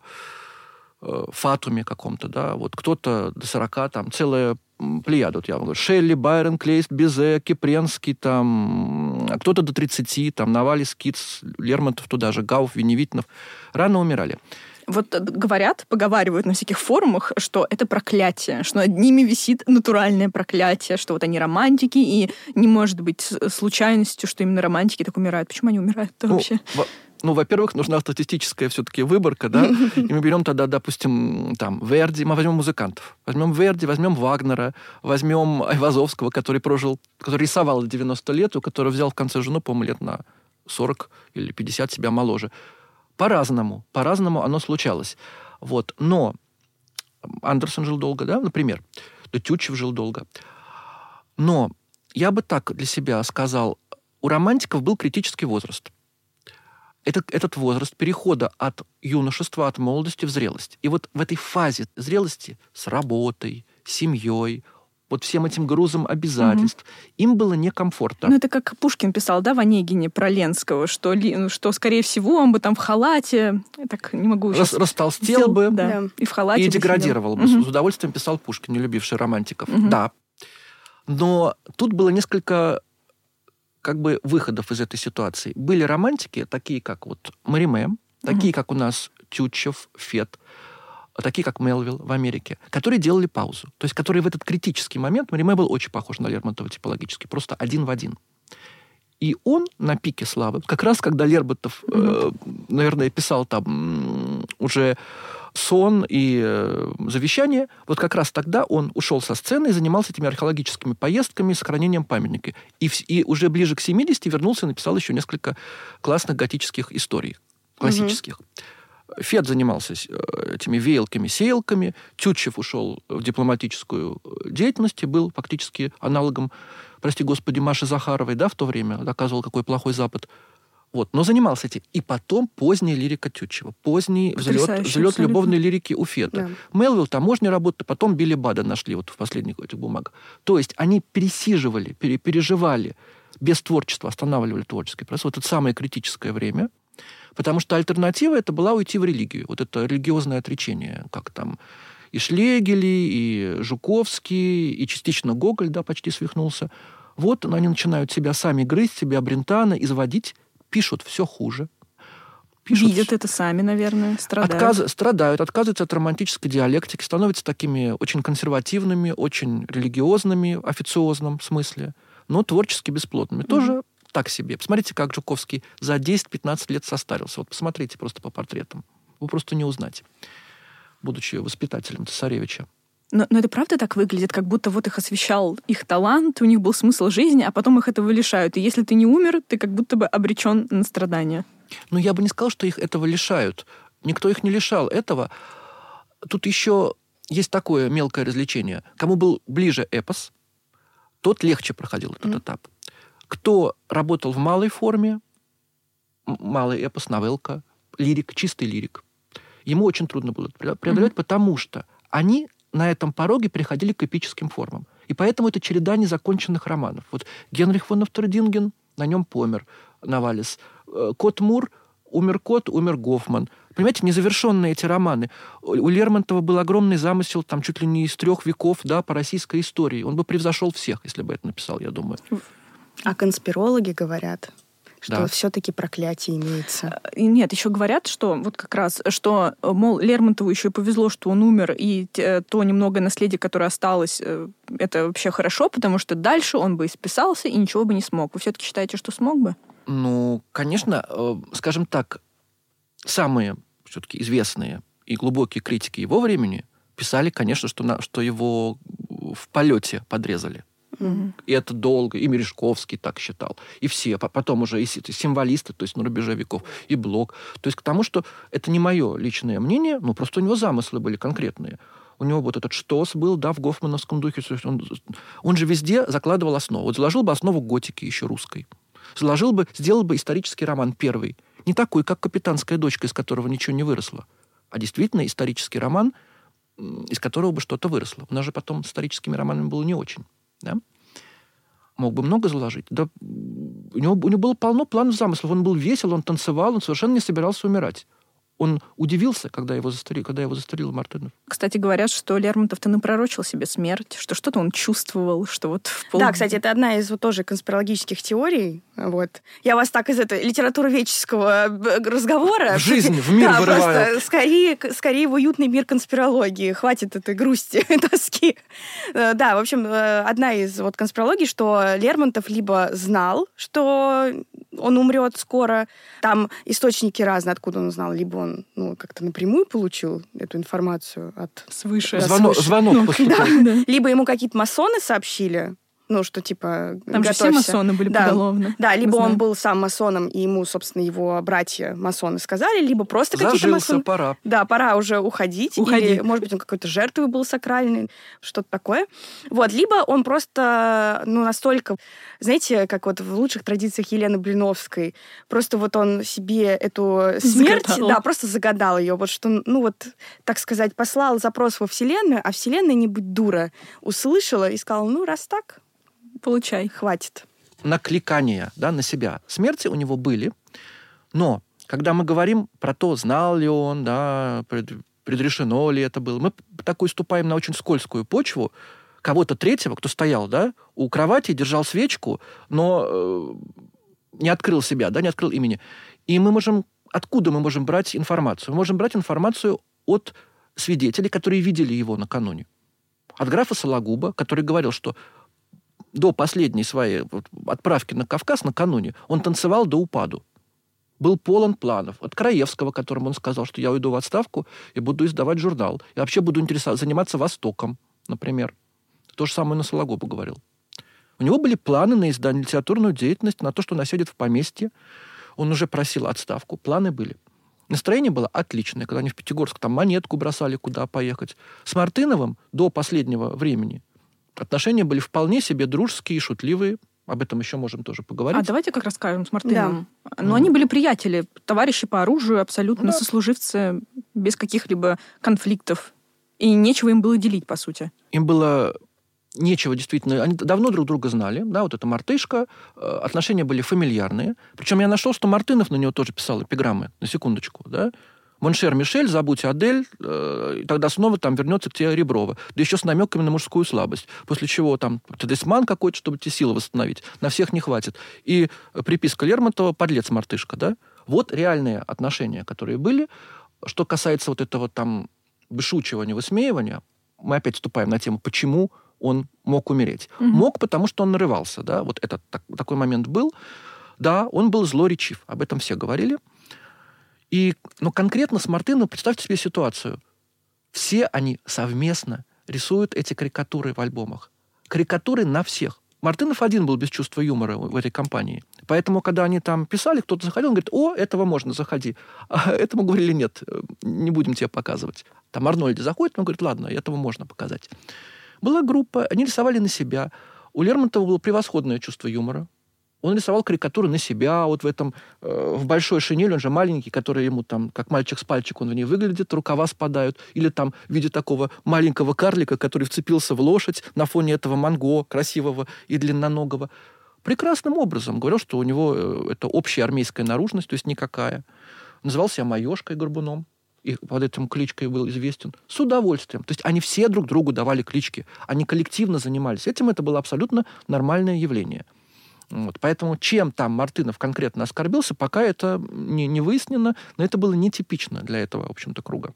фатуме каком-то, да, вот кто-то до 40, там, целая плеяда, вот я говорю, Шелли, Байрон, Клейст, Безе, Кипренский, там, а кто-то до 30, там, Навалис, Китс, Лермонтов туда же, Гауф, Веневитинов, рано умирали. Вот э, говорят, поговаривают на всяких форумах, что это проклятие, что над ними висит натуральное проклятие, что вот они романтики, и не может быть с- случайностью, что именно романтики так умирают. Почему они умирают-то Ну, вообще? во- ну, во-первых, нужна статистическая все-таки выборка, да, и мы берем тогда, допустим, там, Верди, мы возьмем музыкантов. Возьмем Верди, возьмем Вагнера, возьмем Айвазовского, который прожил, который рисовал 90 лет, у которого взял в конце жену, по-моему, лет на 40 или 50 себя моложе. По-разному, по-разному оно случалось. Вот, но Андерсон жил долго, да, например, да Тютчев жил долго. Но я бы так для себя сказал, у романтиков был критический возраст. Этот, этот возраст перехода от юношества, от молодости в зрелость. И вот в этой фазе зрелости с работой, семьей, вот всем этим грузом обязательств, им было некомфортно. Ну, это как Пушкин писал, да, в Онегине про Ленского, что, ну, что скорее всего, он бы там в халате, я так не могу Рас- растолстел сделал, бы Да, и в халате и деградировал бы. Мгм. С удовольствием писал Пушкин, не любивший романтиков. Мгм. Да. Но тут было несколько как бы выходов из этой ситуации. Были романтики, такие как вот Мариме, такие как у нас Тютчев, Фет, такие как Мелвилл в Америке, которые делали паузу. То есть которые в этот критический момент, Мариме был очень похож на Лермонтова типологически, просто один в один. И он на пике славы, как раз когда Лермонтов, э, наверное, писал там уже сон и э, завещание, вот как раз тогда он ушел со сцены и занимался этими археологическими поездками, сохранением памятника. И, в- и уже ближе к 70 вернулся и написал еще несколько классных готических историй, классических. Фед занимался э, этими веялками, сеялками. Тютчев ушел в дипломатическую э, деятельность и был фактически аналогом, прости господи, Маши Захаровой, да, в то время, доказывал, какой плохой Запад. Вот, но занимался этим. И потом поздняя лирика Тютчева, поздний взлет, взлет любовной лирики у Фета. Да. Мелвилл таможня работа, потом Билли Бада нашли вот в последних этих бумагах. То есть они пересиживали, пере- переживали, без творчества останавливали творческий процесс. Вот это самое критическое время. Потому что альтернатива это была уйти в религию. Вот это религиозное отречение, как там и Шлегели, и Жуковский, и частично Гоголь, да, почти свихнулся. Вот они начинают себя сами грызть, себя Брентана, изводить, пишут все хуже. Пишут Видят это сами, наверное, страдают. Отказ- страдают, отказываются от романтической диалектики, становятся такими очень консервативными, очень религиозными в официозном смысле, но творчески бесплотными. Тоже так себе. Посмотрите, как Жуковский за 10-15 лет состарился. Вот посмотрите просто по портретам. Вы просто не узнаете, будучи воспитателем цесаревича. Но, но это правда так выглядит, как будто вот их освещал их талант, у них был смысл жизни, а потом их этого лишают. И если ты не умер, ты как будто бы обречен на страдания. Но я бы не сказал, что их этого лишают. Никто их не лишал этого. Тут еще есть такое мелкое развлечение. Кому был ближе эпос, тот легче проходил этот Мгм. этап. Кто работал в малой форме, малый эпос, новелка, лирик, чистый лирик, ему очень трудно было это пре- преодолеть, потому что они на этом пороге переходили к эпическим формам. И поэтому это череда незаконченных романов. Вот Генрих фон Автердинген, на нем помер Навалис. Э, Кот Мур, умер Кот, умер Гофман. Понимаете, незавершенные эти романы. У Лермонтова был огромный замысел, там чуть ли не из трех веков, да, по российской истории. Он бы превзошел всех, если бы это написал, я думаю. А конспирологи говорят, что Да. все-таки проклятие имеется. И нет, еще говорят, что вот как раз, что, э, мол, Лермонтову еще и повезло, что он умер, и э, то немногое наследие, которое осталось, э, это вообще хорошо, потому что дальше он бы исписался и ничего бы не смог. Вы все-таки считаете, что смог бы? Ну, конечно, э, скажем так, самые все-таки известные и глубокие критики его времени писали, конечно, что, на, что его в полете подрезали. Мгм. И это долго, и Мережковский так считал, и все, По- потом уже и си- символисты, то есть на рубеже веков, и Блок. То есть к тому, что это не мое личное мнение, ну, просто у него замыслы были конкретные. У него вот этот штос был, да, в гофмановском духе. Он, он же везде закладывал основу. Вот заложил бы основу готики еще русской. Заложил бы, сделал бы исторический роман первый. Не такой, как «Капитанская дочка», из которого ничего не выросло, а действительно исторический роман, из которого бы что-то выросло. У нас же потом с историческими романами было не очень. Да? Мог бы много заложить. Да, у, него, у него было полно планов замыслов. Он был весел, он танцевал, он совершенно не собирался умирать. Он удивился, когда его застрелил, когда его застрелил Мартынов. Кстати, говорят, что Лермонтов-то напророчил себе смерть, что что-то он чувствовал, что вот в пол... Да, кстати, это одна из вот тоже конспирологических теорий. Вот. Я вас так из этой литературоведческого э, разговора... В жизнь, в мир да, вырываю. просто скорее, скорее в уютный мир конспирологии. Хватит этой грусти, тоски. Э, Да, в общем, э, одна из вот конспирологий, что Лермонтов либо знал, что он умрет скоро, там источники разные, откуда он знал, либо он ну, как-то напрямую получил эту информацию от свыше. Звонок, слушай, звонок ну, поступил. Да. либо ему какие-то масоны сообщили, ну, что типа Там же все готовься. масоны были Да. поголовно. Да, либо он был сам масоном, и ему, собственно, его братья масоны сказали, либо просто какие-то масоны. пора. Да, пора уже уходить. Уходи. Или, может быть, он какой-то жертвой был сакральный, что-то такое. Вот. Либо он просто, ну, настолько, знаете, как вот в лучших традициях Елены Блиновской, просто вот он себе эту смерть, Загадал. да, просто загадал ее. Вот что, ну, вот, так сказать, послал запрос во Вселенную, а Вселенная, не будь дура, услышала и сказала, ну, раз так, Получай. хватит. накликания да, на себя смерти у него были, но когда мы говорим про то, знал ли он, да, пред- предрешено ли это было, мы такой ступаем на очень скользкую почву кого-то третьего, кто стоял да, у кровати, держал свечку, но э, не открыл себя, да, не открыл имени. И мы можем... Откуда мы можем брать информацию? Мы можем брать информацию от свидетелей, которые видели его накануне. От графа Сологуба, который говорил, что до последней своей отправки на Кавказ накануне он танцевал до упаду. был полон планов. От Краевского, которому он сказал, что я уйду в отставку и буду издавать журнал. И вообще буду заниматься Востоком, например. То же самое на Сологубу говорил. У него были планы на издание литературную деятельность, на то, что он осядет в поместье. Он уже просил отставку. Планы были. Настроение было отличное, когда они в Пятигорск там монетку бросали, куда поехать. С Мартыновым до последнего времени отношения были вполне себе дружеские шутливые. Об этом еще можем тоже поговорить. А давайте как расскажем с Мартыновым. Да. Но они были приятели, товарищи по оружию, абсолютно да. сослуживцы, без каких-либо конфликтов. И нечего им было делить, по сути. Им было нечего действительно. Они давно друг друга знали, да, вот эта мартышка, э, отношения были фамильярные. Причем я нашел, что Мартынов на него тоже писал эпиграммы, на секундочку, да. Mon cher Michel, забудь Адель, э, тогда снова там вернется к тебе Реброва. Да еще с намеками на мужскую слабость. После чего там талисман какой-то, чтобы тебе силы восстановить. На всех не хватит. И приписка Лермонтова «Подлец мартышка», да? Вот реальные отношения, которые были. Что касается вот этого там бешучего высмеивания, мы опять вступаем на тему, почему он мог умереть. Угу. Мог, потому что он нарывался, да, вот этот так, такой момент был. Да, он был злоречив, об этом все говорили. И, но конкретно с Мартыном представьте себе ситуацию. Все они совместно рисуют эти карикатуры в альбомах. Карикатуры на всех. Мартынов один был без чувства юмора в этой компании. Поэтому, когда они там писали, кто-то заходил, он говорит, о, этого можно, заходи. А этому говорили, нет, не будем тебе показывать. Там Арнольд заходит, он говорит, ладно, этого можно показать. Была группа, они рисовали на себя. У Лермонтова было превосходное чувство юмора. Он рисовал карикатуры на себя, вот в этом, э, в большой шинели, он же маленький, который ему там, как мальчик с пальчик, он в ней выглядит, рукава спадают, или там в виде такого маленького карлика, который вцепился в лошадь на фоне этого манго красивого и длинноногого. Прекрасным образом. Говорил, что у него э, это общая армейская наружность, то есть никакая. Называл себя Маешкой Горбуном и под этим кличкой был известен, с удовольствием. То есть они все друг другу давали клички, они коллективно занимались этим, это было абсолютно нормальное явление. Вот, поэтому чем там Мартынов конкретно оскорбился, пока это не, не выяснено, но это было нетипично для этого, в общем-то, круга.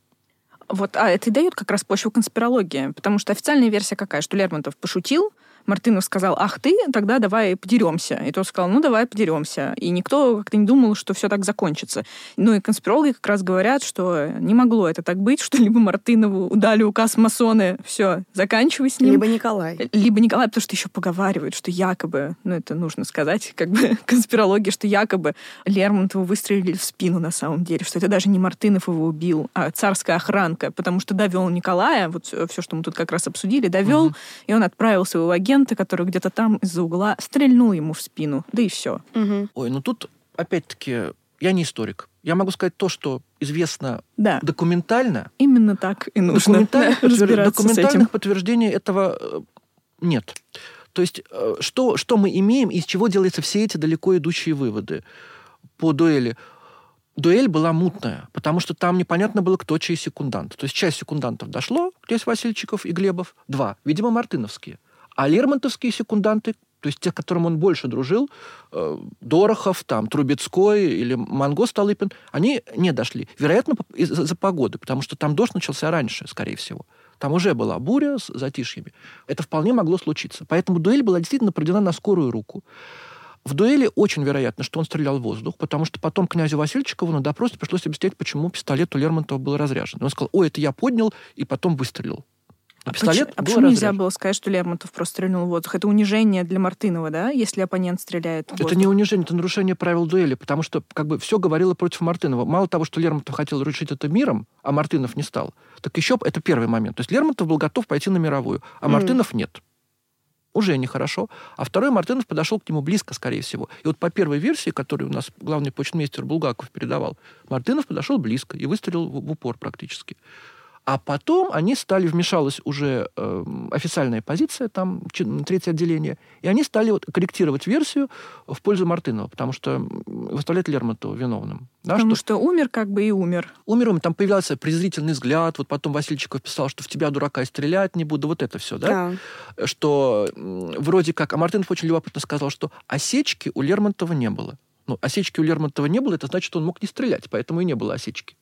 Вот, а это и дает как раз почву конспирологии, потому что официальная версия какая, что Лермонтов пошутил, Мартынов сказал, ах ты, тогда давай подеремся. И тот сказал, ну давай подеремся. И никто как-то не думал, что все так закончится. Ну и конспирологи как раз говорят, что не могло это так быть, что либо Мартынову дали указ масоны, все, заканчивай с ним. Либо Николай. Либо Николай, потому что еще поговаривают, что якобы, ну это нужно сказать, как бы конспирология, что якобы Лермонтову выстрелили в спину на самом деле, что это даже не Мартынов его убил, а царская охранка, потому что довел Николая, вот все, что мы тут как раз обсудили, довел, угу. и он отправил своего агента агента, который где-то там из-за угла стрельнул ему в спину. Да и все. Угу. Ой, ну тут, опять-таки, я не историк. Я могу сказать то, что известно да. документально. Именно так и нужно документальных, да, подтвер... документальных подтверждений этого э, нет. То есть, э, что, что мы имеем, из чего делаются все эти далеко идущие выводы по дуэли? дуэль была мутная, потому что там непонятно было, кто чей секундант. То есть часть секундантов дошло, князь Васильчиков и Глебов, два, видимо, мартыновские – а лермонтовские секунданты, то есть те, к которым он больше дружил, э, Дорохов, там, Трубецкой или Манго Столыпин, они не дошли. Вероятно, из-за погоды, потому что там дождь начался раньше, скорее всего. Там уже была буря с затишьями. Это вполне могло случиться. Поэтому дуэль была действительно проведена на скорую руку. В дуэли очень вероятно, что он стрелял в воздух, потому что потом князю Васильчикову на допросе пришлось объяснять, почему пистолет у Лермонтова был разряжен. Он сказал, ой, это я поднял и потом выстрелил. А пистолет почему, а почему нельзя было сказать, что Лермонтов просто стрельнул в воздух? Это унижение для Мартынова, да, если оппонент стреляет в воздух? Это не унижение, это нарушение правил дуэли, потому что как бы все говорило против Мартынова. Мало того, что Лермонтов хотел решить это миром, а Мартынов не стал, так еще это первый момент. То есть Лермонтов был готов пойти на мировую, а mm. Мартынов нет уже нехорошо. А второй Мартынов подошел к нему близко, скорее всего. И вот по первой версии, которую у нас главный почтмейстер Булгаков передавал, Мартынов подошел близко и выстрелил в упор практически. А потом они стали, вмешалась уже э, официальная позиция, там, третье отделение, и они стали вот корректировать версию в пользу Мартынова, потому что выставлять Лермонтова виновным. Да, потому что, что умер как бы и умер. Умер, умер, там появлялся презрительный взгляд, вот потом Васильчиков писал, что в тебя, дурака, стрелять не буду, вот это все, да? да. Что вроде как, а Мартынов очень любопытно сказал, что осечки у Лермонтова не было. Ну, осечки у Лермонтова не было, это значит, что он мог не стрелять, поэтому и не было осечки.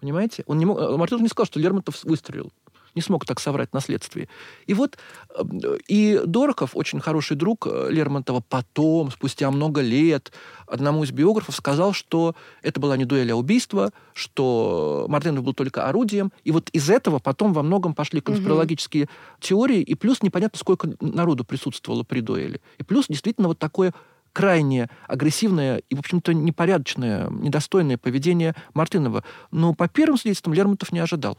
Понимаете? Он не мог... Э, Мартынов не сказал, что Лермонтов выстрелил. не смог так соврать на следствии. И вот э, и Дорохов, очень хороший друг э, Лермонтова, потом, спустя много лет, одному из биографов сказал, что это была не дуэль, а убийство, что Мартынов был только орудием. И вот из этого потом во многом пошли конспирологические угу. теории, и плюс непонятно, сколько народу присутствовало при дуэли. И плюс действительно вот такое крайне агрессивное и, в общем-то, непорядочное, недостойное поведение Мартынова. Но по первым свидетельствам Лермонтов не ожидал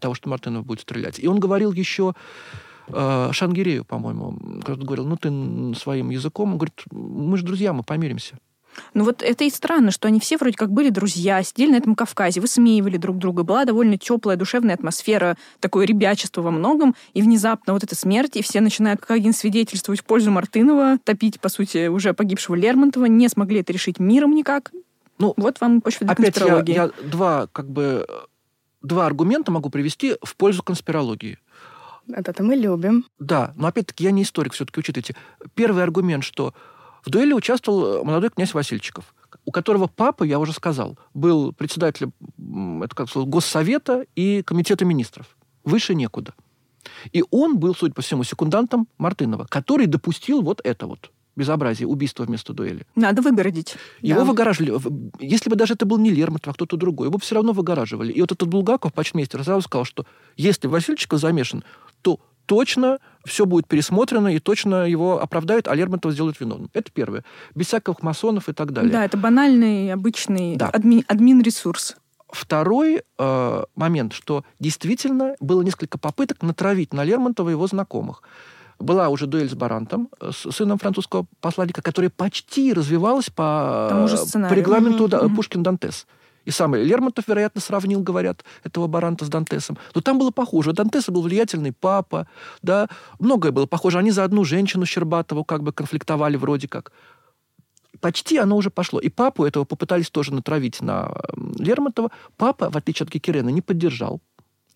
того, что Мартынов будет стрелять. И он говорил еще э, Шангирею, по-моему, когда говорил, ну ты своим языком, он говорит, мы же друзья, мы помиримся. Ну вот это и странно, что они все вроде как были друзья, сидели на этом Кавказе, высмеивали друг друга, была довольно теплая душевная атмосфера, такое ребячество во многом, и внезапно вот эта смерть, и все начинают как один свидетельствовать в пользу Мартынова, топить, по сути, уже погибшего Лермонтова, не смогли это решить миром никак. Ну, вот вам почва для опять я, я два, как бы, два аргумента могу привести в пользу конспирологии. Это-то мы любим. Да, но опять-таки я не историк, все-таки учитывайте. Первый аргумент, что в дуэли участвовал молодой князь Васильчиков, у которого папа, я уже сказал, был председателем это как сказать, Госсовета и Комитета министров. Выше некуда. И он был, судя по всему, секундантом Мартынова, который допустил вот это вот безобразие, убийство вместо дуэли. Надо выгородить. Его да. выгораживали. Если бы даже это был не Лермонтов, а кто-то другой, его бы все равно выгораживали. И вот этот Булгаков, почтмейстер, сразу сказал, что если Васильчиков замешан, то точно все будет пересмотрено и точно его оправдают, а Лермонтова сделают виновным. Это первое. Без всяких масонов и так далее. Да, это банальный, обычный да. адми, админ-ресурс. Второй э, момент, что действительно было несколько попыток натравить на Лермонтова его знакомых. Была уже дуэль с Барантом, э, с сыном французского посланника, которая почти развивалась по, по регламенту mm-hmm. Пушкин-Дантес. И сам Лермонтов, вероятно, сравнил, говорят, этого Баранта с Дантесом. Но там было похоже. У Дантеса был влиятельный папа, да, многое было похоже. Они за одну женщину Щербатову как бы конфликтовали вроде как. Почти оно уже пошло. И папу этого попытались тоже натравить на Лермонтова. Папа, в отличие от Кикерена, не поддержал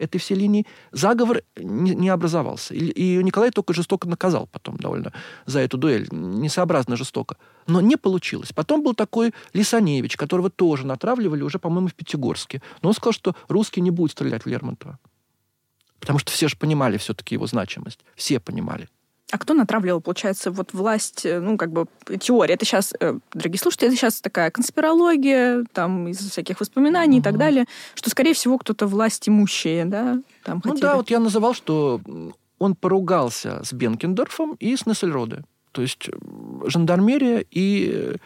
этой всей линии, заговор не, не образовался. И, и Николай только жестоко наказал потом довольно за эту дуэль, несообразно жестоко. Но не получилось. Потом был такой Лисаневич, которого тоже натравливали уже, по-моему, в Пятигорске. Но он сказал, что русский не будет стрелять в Лермонтова. Потому что все же понимали все-таки его значимость. Все понимали. А кто натравливал, получается, вот власть, э, ну, как бы, теория? Это сейчас, э, дорогие слушатели, это сейчас такая конспирология, там, из всяких воспоминаний угу. и так далее, что, скорее всего, кто-то власть имущие, да, там Ну хотели. да, вот я называл, что он поругался с Бенкендорфом и с Нессельроде. То есть э, жандармерия и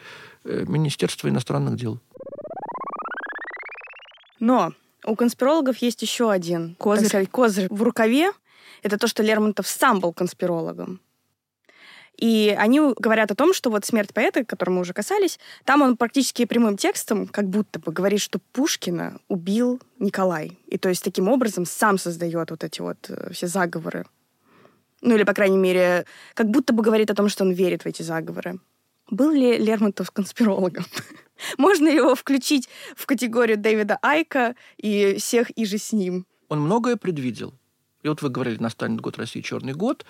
Министерство иностранных дел. Но у конспирологов есть еще один козырь, сказать, козырь в рукаве, это то, что Лермонтов сам был конспирологом. И они говорят о том, что вот смерть поэта, к мы уже касались, там он практически прямым текстом как будто бы говорит, что Пушкина убил Николай. И то есть таким образом сам создает вот эти вот э, все заговоры. Ну или, по крайней мере, как будто бы говорит о том, что он верит в эти заговоры. Был ли Лермонтов конспирологом? Можно его включить в категорию Дэвида Айка и всех и же с ним? Он многое предвидел. И вот вы говорили, настанет год России черный год.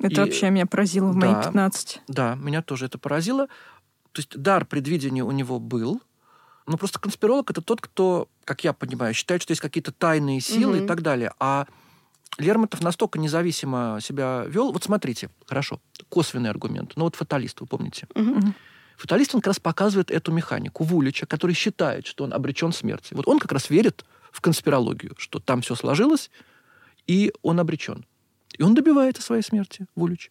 Это и... вообще меня поразило в мои да, 15. Да, меня тоже это поразило. То есть дар предвидения у него был. Но просто конспиролог это тот, кто, как я понимаю, считает, что есть какие-то тайные силы угу. и так далее. А Лермонтов настолько независимо себя вел. Вот смотрите, хорошо, косвенный аргумент. Ну вот фаталист, вы помните. Угу. Фаталист, он как раз показывает эту механику Вулича, который считает, что он обречен смерти. Вот он как раз верит в конспирологию, что там все сложилось, и он обречен. И он добивается своей смерти, Вулич.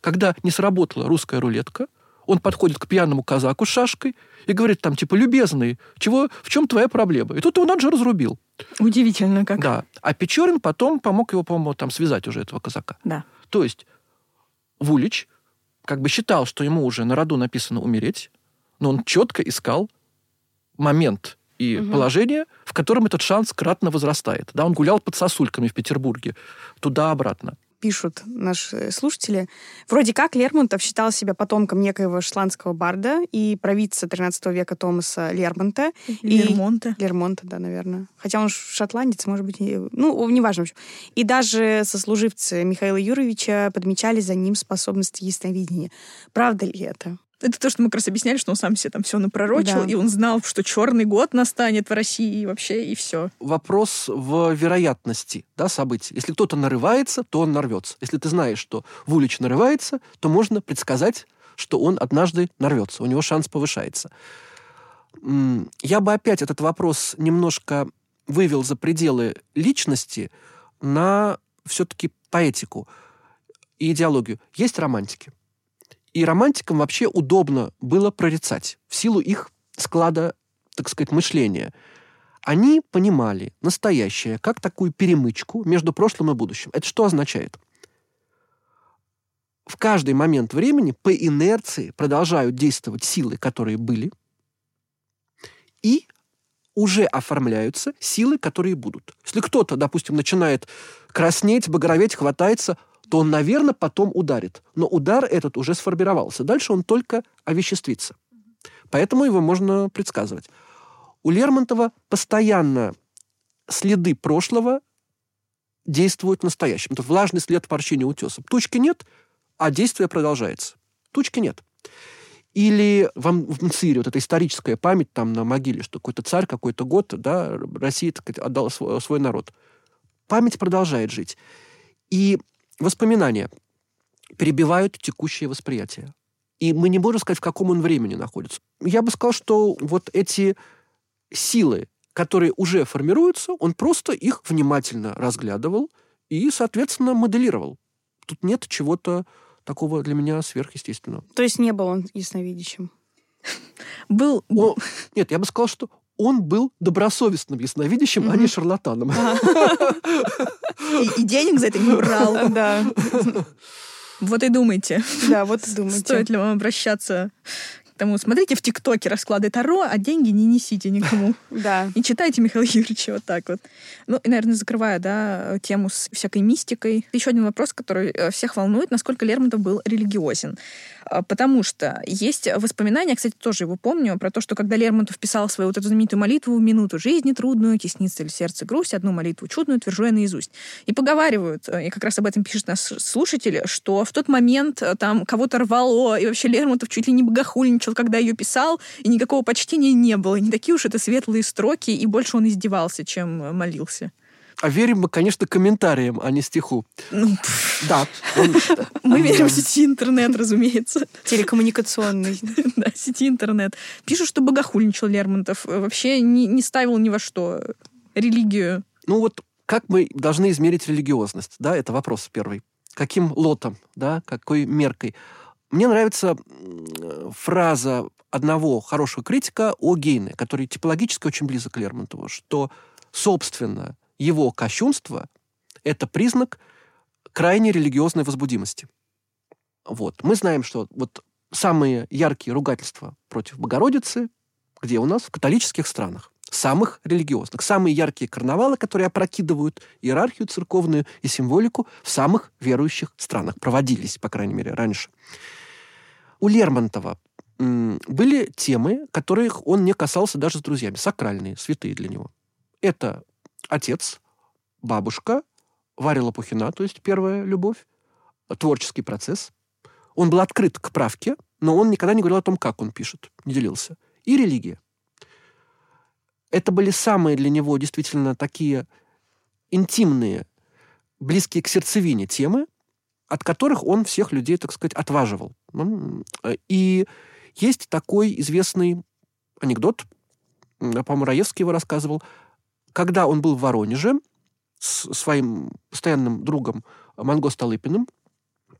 Когда не сработала русская рулетка, он подходит к пьяному казаку с шашкой и говорит там, типа, любезный, чего, в чем твоя проблема? И тут его же разрубил. Удивительно как. Да. А Печорин потом помог его, по-моему, там связать уже этого казака. Да. То есть Вулич как бы считал, что ему уже на роду написано умереть, но он четко искал момент и угу. положение, в котором этот шанс кратно возрастает. Да, он гулял под сосульками в Петербурге, туда-обратно пишут наши слушатели. Вроде как Лермонтов считал себя потомком некоего шотландского барда и провидца 13 века Томаса Лермонта. Лермонта. И... Лермонта, да, наверное. Хотя он шотландец, может быть, не... ну, неважно. В общем. И даже сослуживцы Михаила Юровича подмечали за ним способности ясновидения. Правда ли это? Это то, что мы как раз объясняли, что он сам себе там все напророчил, Да. и он знал, что черный год настанет в России и вообще, и все. Вопрос в вероятности да, событий. Если кто-то нарывается, то он нарвется. Если ты знаешь, что Вулич нарывается, то можно предсказать, что он однажды нарвется. У него шанс повышается. Я бы опять этот вопрос немножко вывел за пределы личности на все-таки поэтику и идеологию. Есть романтики. И романтикам вообще удобно было прорицать в силу их склада, так сказать, мышления. Они понимали настоящее как такую перемычку между прошлым и будущим. Это что означает? В каждый момент времени по инерции продолжают действовать силы, которые были, и уже оформляются силы, которые будут. Если кто-то, допустим, начинает краснеть, багроветь, хватается, то он, наверное, потом ударит. Но удар этот уже сформировался. Дальше он только овеществится. Поэтому его можно предсказывать. У Лермонтова постоянно следы прошлого действуют в настоящем. Это влажный след ворчения утеса. Тучки нет, а действие продолжается. Тучки нет. Или в, Ам- в Мцире вот эта историческая память там на могиле, что какой-то царь, какой-то год, да, Россия так отдала свой, свой народ. Память продолжает жить. И воспоминания перебивают текущее восприятие. И мы не можем сказать, в каком он времени находится. Я бы сказал, что вот эти силы, которые уже формируются, он просто их внимательно разглядывал и, соответственно, моделировал. Тут нет чего-то такого для меня сверхъестественного. То есть не был он ясновидящим. Был... О, нет, я бы сказал, что он был добросовестным ясновидящим, а не шарлатаном. И, и денег за это не брал. Да, Вот и думайте, да, вот и думайте. стоит ли вам обращаться к тому. Смотрите в ТикТоке расклады Таро, а деньги не несите никому. Да. И читайте Михаила Юрьевича вот так вот. Ну, и, наверное, закрывая, да, тему с всякой мистикой. Еще один вопрос, который э, всех волнует, насколько Лермонтов был религиозен. А, Потому что есть воспоминания, кстати, тоже его помню, про то, что когда Лермонтов писал свою вот эту знаменитую молитву минуту жизни трудную, теснится ли сердце грусть, одну молитву чудную твержу я наизусть. И поговаривают, э, и как раз об этом пишет наш слушатель, что в тот момент э, там кого-то рвало, и вообще Лермонтов чуть ли не богохульничал, когда ее писал, и никакого почтения не было. Не такие уж это светлые строки, и больше он издевался, чем молился. А верим мы, конечно, комментариям, а не стиху. Ну, Да, он- мы верим в сети интернет, разумеется. Телекоммуникационный. да, сети интернет. Пишут, что богохульничал Лермонтов. Вообще не, не ставил ни во что религию. Ну вот как мы должны измерить религиозность? Да, это вопрос первый. Каким лотом, да, какой меркой? Мне нравится фраза одного хорошего критика о Гейне, который типологически очень близок к Лермонтову, что, собственно, его кощунство – это признак крайней религиозной возбудимости. Вот. Мы знаем, что вот самые яркие ругательства против Богородицы где у нас? В католических странах самых религиозных. Самые яркие карнавалы, которые опрокидывают иерархию церковную и символику в самых верующих странах. Проводились, по крайней мере, раньше. У Лермонтова были темы, которых он не касался даже с друзьями, сакральные, святые для него. Это отец, бабушка, Варя Лопухина, то есть первая любовь, творческий процесс. Он был открыт к правке, но он никогда не говорил о том, как он пишет, не делился. И религия. Это были самые для него действительно такие интимные, близкие к сердцевине темы, от которых он всех людей, так сказать, отваживал. Э, И есть такой известный анекдот, по-моему, Раевский его рассказывал, когда он был в Воронеже с своим постоянным другом Манго Столыпиным,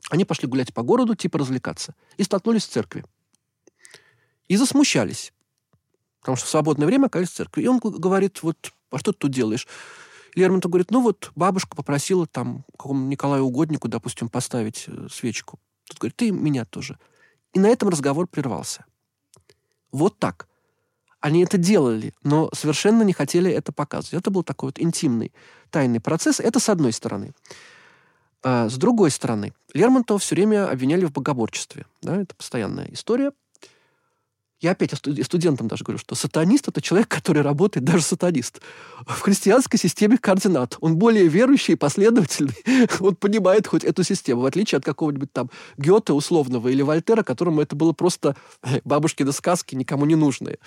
они пошли гулять по городу, типа развлекаться, и столкнулись в церкви. И засмущались, потому что в свободное время оказались в церкви. И он говорит, вот, а что ты тут делаешь? Лермонтов говорит, ну вот бабушка попросила там какому Николаю Угоднику, допустим, поставить э, свечку. Тут говорит, ты меня тоже. И на этом разговор прервался. Вот так. Они это делали, но совершенно не хотели это показывать. Это был такой вот интимный, тайный процесс. Это с одной стороны. А с другой стороны, Лермонтова все время обвиняли в богоборчестве. Да, это постоянная история. Я опять студентам даже говорю, что сатанист – это человек, который работает, даже сатанист, в христианской системе координат. Он более верующий и последовательный. Он понимает хоть эту систему, в отличие от какого-нибудь там Гёте условного или Вольтера, которому это было просто бабушкины сказки, никому не нужные.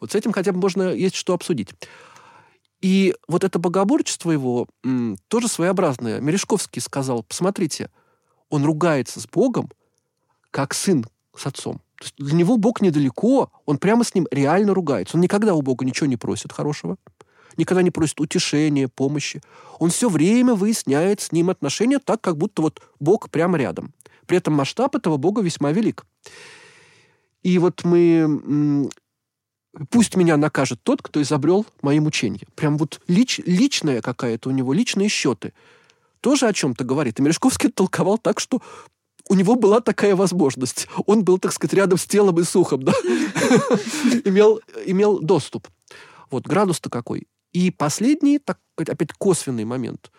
Вот с этим хотя бы можно есть что обсудить. И вот это богоборчество его тоже своеобразное. Мережковский сказал, посмотрите, он ругается с Богом, как сын с отцом. То есть для него Бог недалеко, он прямо с ним реально ругается. Он никогда у Бога ничего не просит хорошего, никогда не просит утешения, помощи. Он все время выясняет с ним отношения так, как будто вот Бог прямо рядом. При этом масштаб этого Бога весьма велик. И вот мы Пусть меня накажет тот, кто изобрел мои мучения. Прям вот лич, личная какая-то у него, личные счеты. Тоже о чем-то говорит. И Мережковский толковал так, что у него была такая возможность. Он был, так сказать, рядом с телом и сухом, да? имел, имел доступ. Вот, градус-то какой. И последний, так, опять косвенный момент.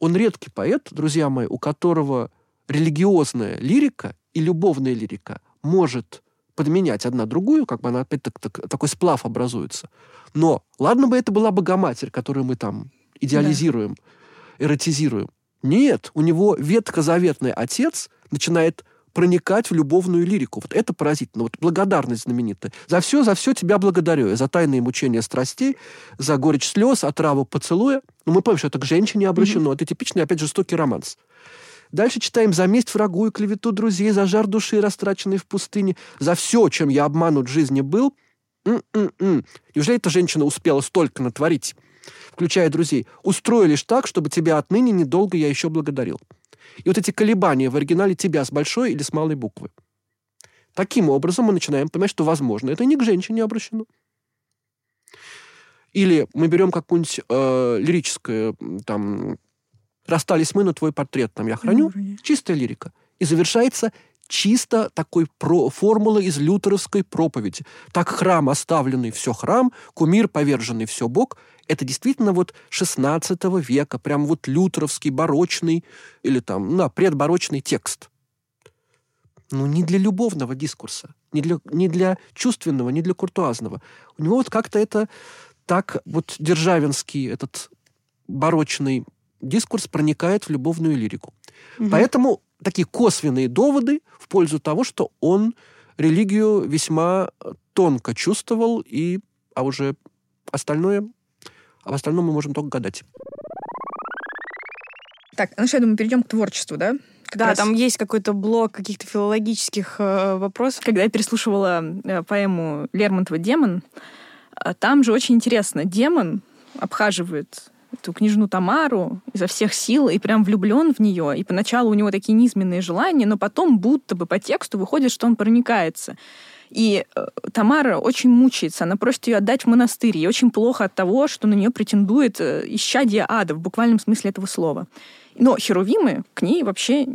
Он редкий поэт, друзья мои, у которого религиозная лирика и любовная лирика может подменять одна другую, как бы она опять так, так, такой сплав образуется. Но ладно бы это была Богоматерь, которую мы там идеализируем, да. эротизируем. Нет, у него ветхозаветный отец начинает проникать в любовную лирику. Вот это поразительно. Вот благодарность знаменитая. За все, за все тебя благодарю. За тайные мучения страстей, за горечь слез, отраву поцелуя. Ну, мы помним, что это к женщине обращено. Mm-hmm. Это типичный, опять, жестокий романс. Дальше читаем «За месть врагу и клевету друзей, за жар души, растраченной в пустыне, за все, чем я обманут в жизни был». М-м-м. Неужели эта женщина успела столько натворить, включая друзей? Устрою лишь так, чтобы тебя отныне недолго я еще благодарил. И вот эти колебания в оригинале тебя с большой или с малой буквы. Таким образом мы начинаем понимать, что, возможно, это не к женщине обращено. Или мы берем какую-нибудь э, лирическое там расстались мы, но твой портрет там я храню. Ну, Чистая лирика. И завершается чисто такой про формулы из лютеровской проповеди. Так храм оставленный, все храм, кумир поверженный, все Бог. Это действительно вот 16 века, прям вот лютеровский, барочный или там, на, предбарочный текст. Ну, не для любовного дискурса, не для, не для чувственного, не для куртуазного. У него вот как-то это так вот державинский этот барочный дискурс проникает в любовную лирику. Угу. Поэтому такие косвенные доводы в пользу того, что он религию весьма тонко чувствовал, и, а уже остальное, об остальном мы можем только гадать. Так, ну что, я думаю, перейдем к творчеству, да? Как да, раз... там есть какой-то блок каких-то филологических э, вопросов. Когда я переслушивала э, поэму Лермонтова «Демон», э, там же очень интересно. Демон обхаживает эту княжну Тамару изо всех сил и прям влюблен в нее. И поначалу у него такие низменные желания, но потом будто бы по тексту выходит, что он проникается. И э, Тамара очень мучается, она просит ее отдать в монастырь. Ей очень плохо от того, что на нее претендует э, исчадие ада в буквальном смысле этого слова. Но херувимы к ней вообще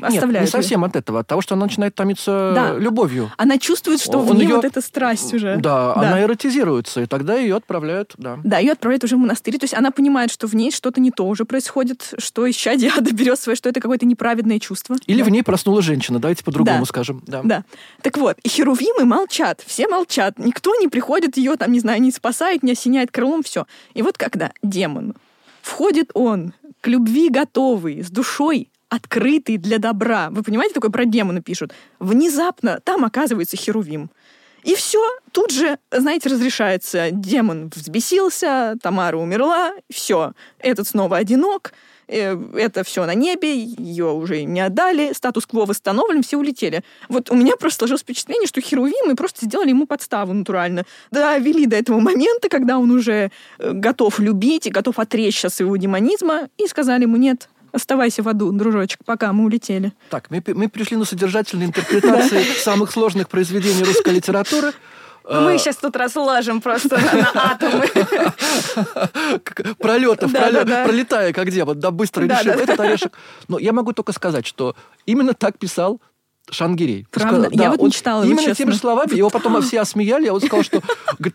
оставляют. Нет, не совсем от этого, от того, что она начинает томиться да. любовью. Она чувствует, что Он в ней ее... вот эта страсть уже. Да, да, она эротизируется, и тогда ее отправляют, да. Да, ее отправляют уже в монастырь. То есть она понимает, что в ней что-то не то уже происходит, что исчадие ада берет свое, что это какое-то неправедное чувство. Или да. в ней проснула женщина, давайте по-другому да. скажем. Да. да. Так вот, и херувимы молчат, все молчат. Никто не приходит ее, там, не знаю, не спасает, не осеняет крылом, все. И вот когда демон входит он к любви готовый, с душой открытый для добра. Вы понимаете, такое про демона пишут? Внезапно там оказывается Херувим. И все, тут же, знаете, разрешается. Демон взбесился, Тамара умерла, все, этот снова одинок, э, это все на небе, ее уже не отдали, статус-кво восстановлен, все улетели. Вот у меня просто сложилось впечатление, что Херувимы просто сделали ему подставу натурально. Да, вели до этого момента, когда он уже э, готов любить и готов отречься от своего демонизма, и сказали ему, нет, Оставайся в аду, дружочек, пока мы улетели. Так, мы, мы пришли на содержательные интерпретации самых сложных произведений русской литературы. Мы сейчас а, тут разложим просто на атомы. Пролетов, пролетая как демон, да, быстро решил этот орешек. Но я могу только сказать, что именно так писал Шангирей. Правда? я вот не читала Именно честно. теми же словами. Его потом все осмеяли, а он сказал, что...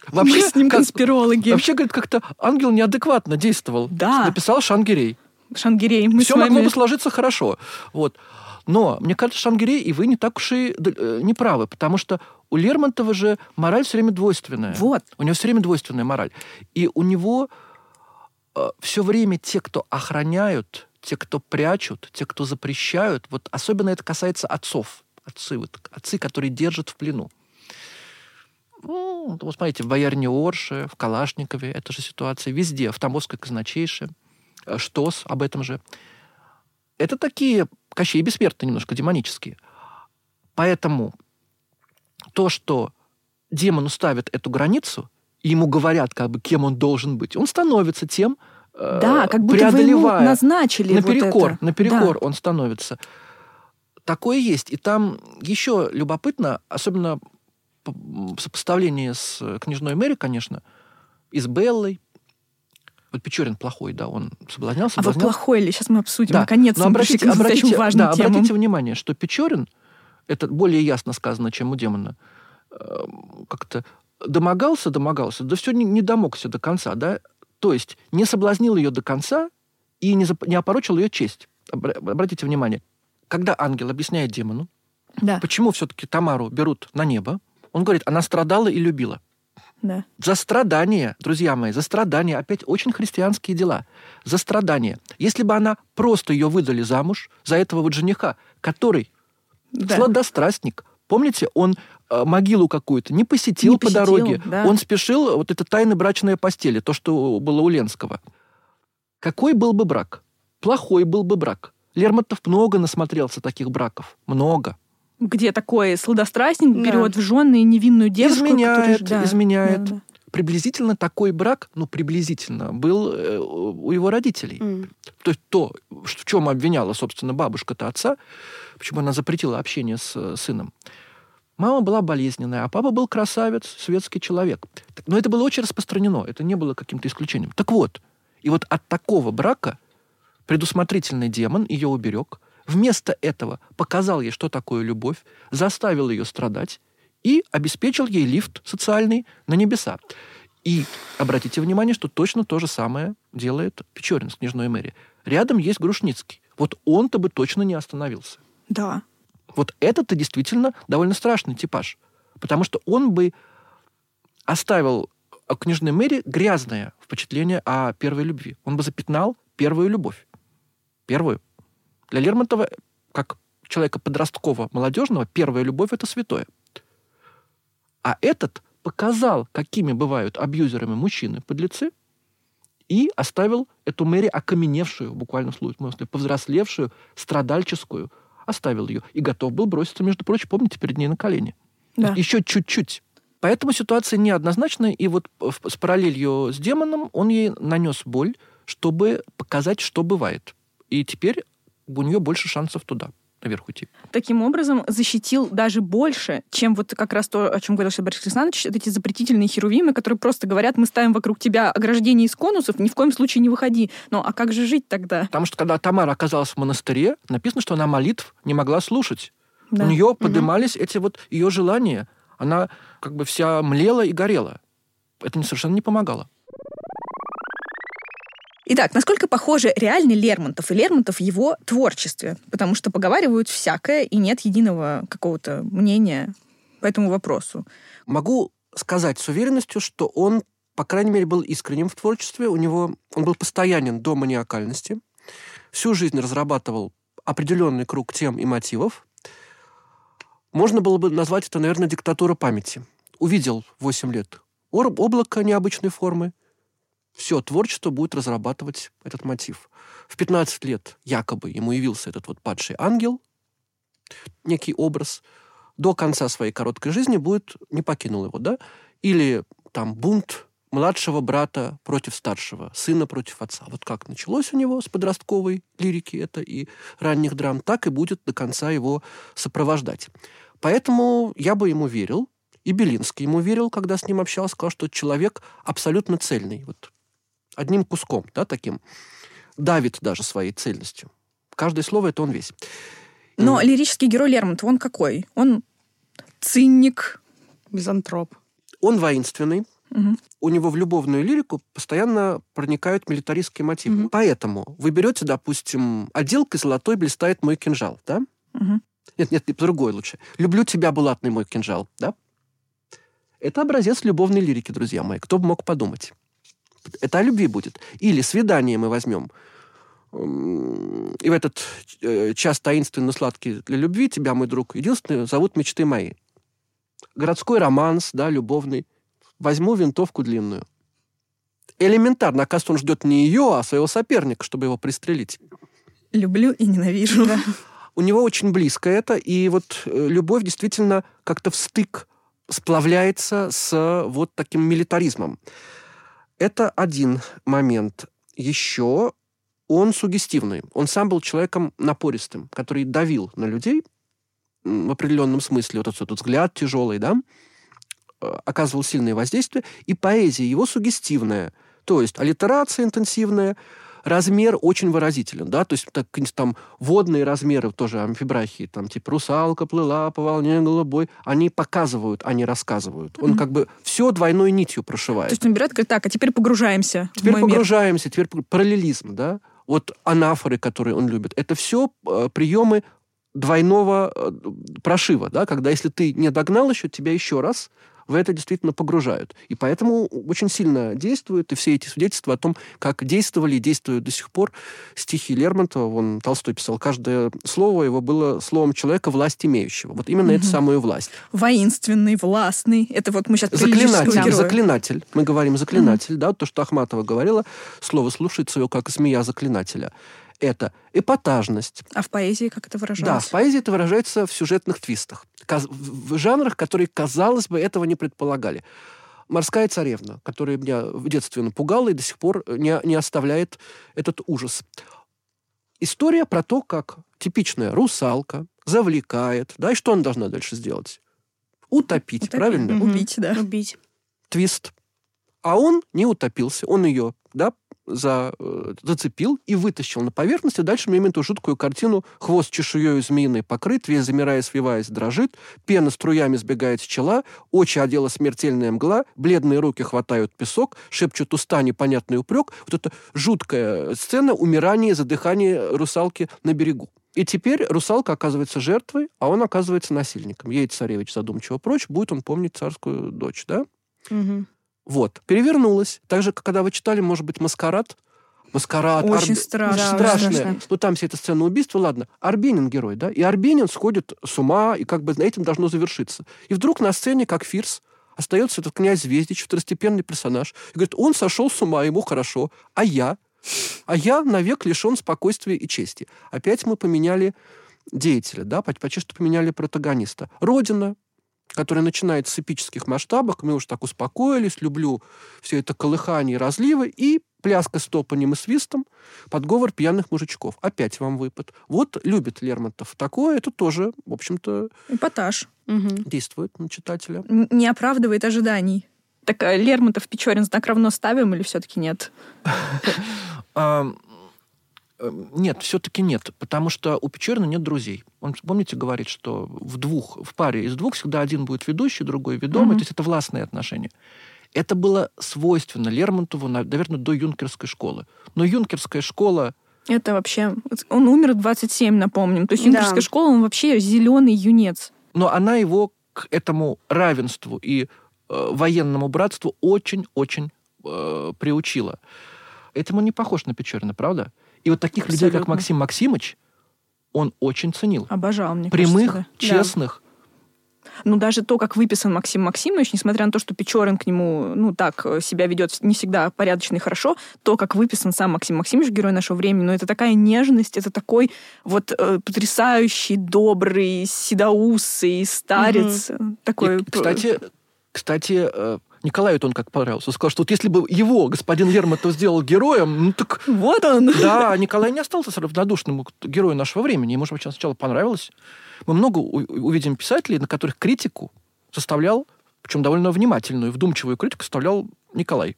вообще, Мы с ним конспирологи. Вообще, говорит, как-то ангел неадекватно действовал. Да. Написал Шангирей. Шангирей. Мы Все вами... могло бы сложиться хорошо. Вот. Но, мне кажется, Шангирей и вы не так уж и э, не правы, потому что у Лермонтова же мораль все время двойственная. Вот. У него все время двойственная мораль. И у него э, все время те, кто охраняют, те, кто прячут, те, кто запрещают, вот особенно это касается отцов. Отцы, вот, отцы, которые держат в плену. Ну, вот смотрите, в Боярине Орше, в Калашникове, это же ситуация везде, в Тамбовской казначейше, Штос об этом же. Это такие Кощей бессмертные немножко, демонические. Поэтому то, что демону ставят эту границу, и ему говорят, как бы, кем он должен быть, он становится тем, э, Да, как будто вы ему преодолевая назначили вот наперекор, это. наперекор он становится. Такое есть. И там еще любопытно, особенно в сопоставлении с э, княжной Мэри, конечно, и с Беллой. Вот Печорин плохой, да, он соблазнял, А вот плохой ли? Сейчас мы обсудим. Да, Наконец-то обратите, обратите, важным да, темам. обратите внимание, что Печорин, это более ясно сказано, чем у демона, э, как-то домогался, домогался, да все не, не домогся до конца, да, то есть не соблазнил ее до конца и не, зап- не опорочил ее честь. Обра- Обратите внимание, когда ангел объясняет демону, Да, почему все-таки Тамару берут на небо, он говорит, она страдала и любила. Да. За страдания, друзья мои, за страдания, опять очень христианские дела, за страдания. Если бы она просто ее выдали замуж за этого вот жениха, который да. сладострастник, помните, он э, могилу какую-то не посетил, Не по посетил, дороге, да. он спешил, вот это тайна брачная постели, то, что было у Ленского. Какой был бы брак? Плохой был бы брак. Лермонтов много насмотрелся таких браков. Много. Где такой сладострастник Да. берет в жены невинную девушку, изменяет, которая- да, изменяет. да, да. Приблизительно такой брак, ну, приблизительно, был э, у его родителей. М. То есть то, в чем обвиняла, собственно, бабушка-то отца, почему она запретила общение с э, сыном. Мама была болезненная, а папа был красавец, светский человек. Но это было очень распространено, это не было каким-то исключением. Так вот, и вот от такого брака предусмотрительный демон ее уберег, вместо этого показал ей, что такое любовь, заставил ее страдать и обеспечил ей лифт социальный на небеса. И обратите внимание, что точно то же самое делает Печорин с княжной Мэри. Рядом есть Грушницкий. Вот он-то бы точно не остановился. Да. Вот это-то действительно довольно страшный типаж. Потому что он бы оставил о княжной Мэри грязное впечатление о первой любви. Он бы запятнал первую любовь. Первую. Для Лермонтова, как человека подросткового, молодежного, первая любовь – это святое. А этот показал, какими бывают абьюзерами мужчины, подлецы, и оставил эту Мэри окаменевшую, в буквальном смысле, повзрослевшую, страдальческую, оставил ее и готов был броситься, между прочим, помните, перед ней на колени. Да. Еще чуть-чуть. Поэтому ситуация неоднозначная, и вот в- с параллелью с демоном он ей нанес боль, чтобы показать, что бывает. И теперь у нее больше шансов туда, наверх уйти. Таким образом, защитил даже больше, чем вот как раз то, о чем говорил сейчас Борис Александрович, эти запретительные херувимы, которые просто говорят, мы ставим вокруг тебя ограждение из конусов, ни в коем случае не выходи. Ну, а как же жить тогда? Потому что когда Тамара оказалась в монастыре, написано, что она молитв не могла слушать. Да. У нее поднимались эти вот ее желания. Она как бы вся млела и горела. Это совершенно не помогало. Итак, насколько похожи реальный Лермонтов и Лермонтов в его творчестве? Потому что поговаривают всякое, и нет единого какого-то мнения по этому вопросу. Могу сказать с уверенностью, что он, по крайней мере, был искренним в творчестве. У него он был постоянен до маниакальности. Всю жизнь разрабатывал определенный круг тем и мотивов. Можно было бы назвать это, наверное, диктатура памяти. Увидел в 8 лет облако необычной формы, все творчество будет разрабатывать этот мотив. В 15 лет якобы ему явился этот вот падший ангел, некий образ, до конца своей короткой жизни будет не покинул его, да? Или там бунт младшего брата против старшего, сына против отца. Вот как началось у него с подростковой лирики это и ранних драм, так и будет до конца его сопровождать. Поэтому я бы ему верил, и Белинский ему верил, когда с ним общался, сказал, что человек абсолютно цельный. Вот одним куском, да, таким. Давит даже своей цельностью. Каждое слово — это он весь. Но лирический герой Лермонтова, он какой? Он циник. Мизантроп. Он воинственный, Мгм. у него в любовную лирику постоянно проникают милитаристские мотивы. Мгм. Поэтому вы берете, допустим, отделкой золотой блистает мой кинжал, да? Мгм. Нет, нет, другое лучше. «Люблю тебя, булатный мой кинжал». Да? Это образец любовной лирики, друзья мои. Кто бы мог подумать? Это о любви будет. Или «Свидание» мы возьмем. И в этот э, час таинственно сладкий для любви тебя, мой друг, единственный, зовут мечты мои. Городской романс, да, любовный. Возьму винтовку длинную. Элементарно. Оказывается, он ждет не ее, а своего соперника, чтобы его пристрелить. Люблю и ненавижу. у него очень близко это, и вот э, любовь действительно как-то в стык сплавляется с вот таким милитаризмом. Это один момент. Еще он сугестивный. Он сам был человеком напористым, который давил на людей в определенном смысле. Вот этот взгляд тяжелый, да, э, оказывал сильное воздействие. И поэзия его сугестивная. То есть аллитерация интенсивная, размер очень выразителен, да, то есть так, там водные размеры тоже амфибрахии, там типа русалка плыла по волне голубой, они показывают, они рассказывают. Он Мгм. как бы все двойной нитью То прошивает. есть он берет говорит, так, а теперь погружаемся Теперь мой мир. погружаемся, теперь параллелизм, да, вот анафоры, которые он любит, это все приемы двойного э, прошива, да, когда если ты не догнал еще, тебя еще раз в это действительно погружают. И поэтому очень сильно действуют и все эти свидетельства о том, как действовали и действуют до сих пор стихи Лермонтова. Вон Толстой писал, каждое слово его было словом человека власть имеющего. Вот именно эту Мгм. самую власть. Воинственный, властный. Это вот мы сейчас Заклинатель, героя. заклинатель. Мы говорим заклинатель, да, то, что Ахматова говорила, слово слушается его как змея заклинателя. Это эпатажность. А в поэзии как это Да, выражалось? в поэзии это выражается в сюжетных твистах. В жанрах, которые, казалось бы, этого не предполагали. «Морская царевна», которая меня в детстве напугала и до сих пор не, не оставляет этот ужас. История про то, как типичная русалка завлекает, да, и что она должна дальше сделать? Утопить, Утопить. правильно? Убить, да. Убить. твист. А он не утопился, он ее, да, за, э, зацепил и вытащил на поверхность, и дальше мы имеем эту жуткую картину. Хвост чешуей змеиной покрыт, весь замирая, свиваясь, дрожит, пена струями сбегает с чела, очи одела смертельная мгла, бледные руки хватают песок, шепчут уста непонятный упрек. Вот эта жуткая сцена умирания, задыхания русалки на берегу. И теперь русалка оказывается жертвой, а он оказывается насильником. Едет царевич задумчиво прочь, будет он помнить царскую дочь, да? Мгм. Вот, перевернулась. Так же, как когда вы читали, может быть, «Маскарад». «Маскарад». Очень Арб- страшно. Да, Страшное. страшно. Ну, там вся эта сцена убийства, ладно. Арбенин герой, да? И Арбенин сходит с ума, и как бы на этим должно завершиться. И вдруг на сцене, как Фирс, остается этот князь Звездич, второстепенный персонаж. И говорит, он сошел с ума, ему хорошо. А я? А я навек лишен спокойствия и чести. Опять мы поменяли деятеля, да, поч- почти что поменяли протагониста. Родина, которая начинается с эпических масштабов, мы уж так успокоились, люблю все это колыхание и разливы, и пляска с топанием и свистом, подговор пьяных мужичков. Опять вам выпад. Вот любит Лермонтов такое, это тоже, в общем-то, Эпатаж. Действует на читателя. Не оправдывает ожиданий. Так а, Лермонтов, Печорин знак равно ставим или все-таки нет? А, э, Нет, все-таки нет, потому что у Печорина нет друзей. Он, помните, говорит, что в двух, в паре из двух всегда один будет ведущий, другой ведомый, Мгм. то есть это властные отношения. Это было свойственно Лермонтову, на- наверное, до юнкерской школы. Но юнкерская школа Это вообще... Он умер в 27, напомним. То есть Да. юнкерская школа, он вообще зеленый юнец. но она его к этому равенству и э, военному братству очень-очень э, приучила. Этому не похож на Печорина, правда? И вот таких людей, как Абсолютно. Максим Максимыч, он очень ценил. Обожал, мне Прямых, кажется, да. честных. Ну, даже то, как выписан Максим Максимович, несмотря на то, что Печорин к нему, ну, так э, себя ведет не всегда порядочно и хорошо, то, как выписан сам Максим Максимович, герой нашего времени, ну, это такая нежность, это такой вот э, потрясающий, добрый, седоусый старец. э, Такой... И, кстати, кстати, э, Николаю он как понравился. Он сказал, что вот если бы его господин Лермонтов сделал героем, ну так Вот он! Да, Николай не остался равнодушным к герою нашего времени. Ему же вообще сначала понравилось. Мы много увидим писателей, на которых критику составлял, причем довольно внимательную, вдумчивую критику составлял Николай.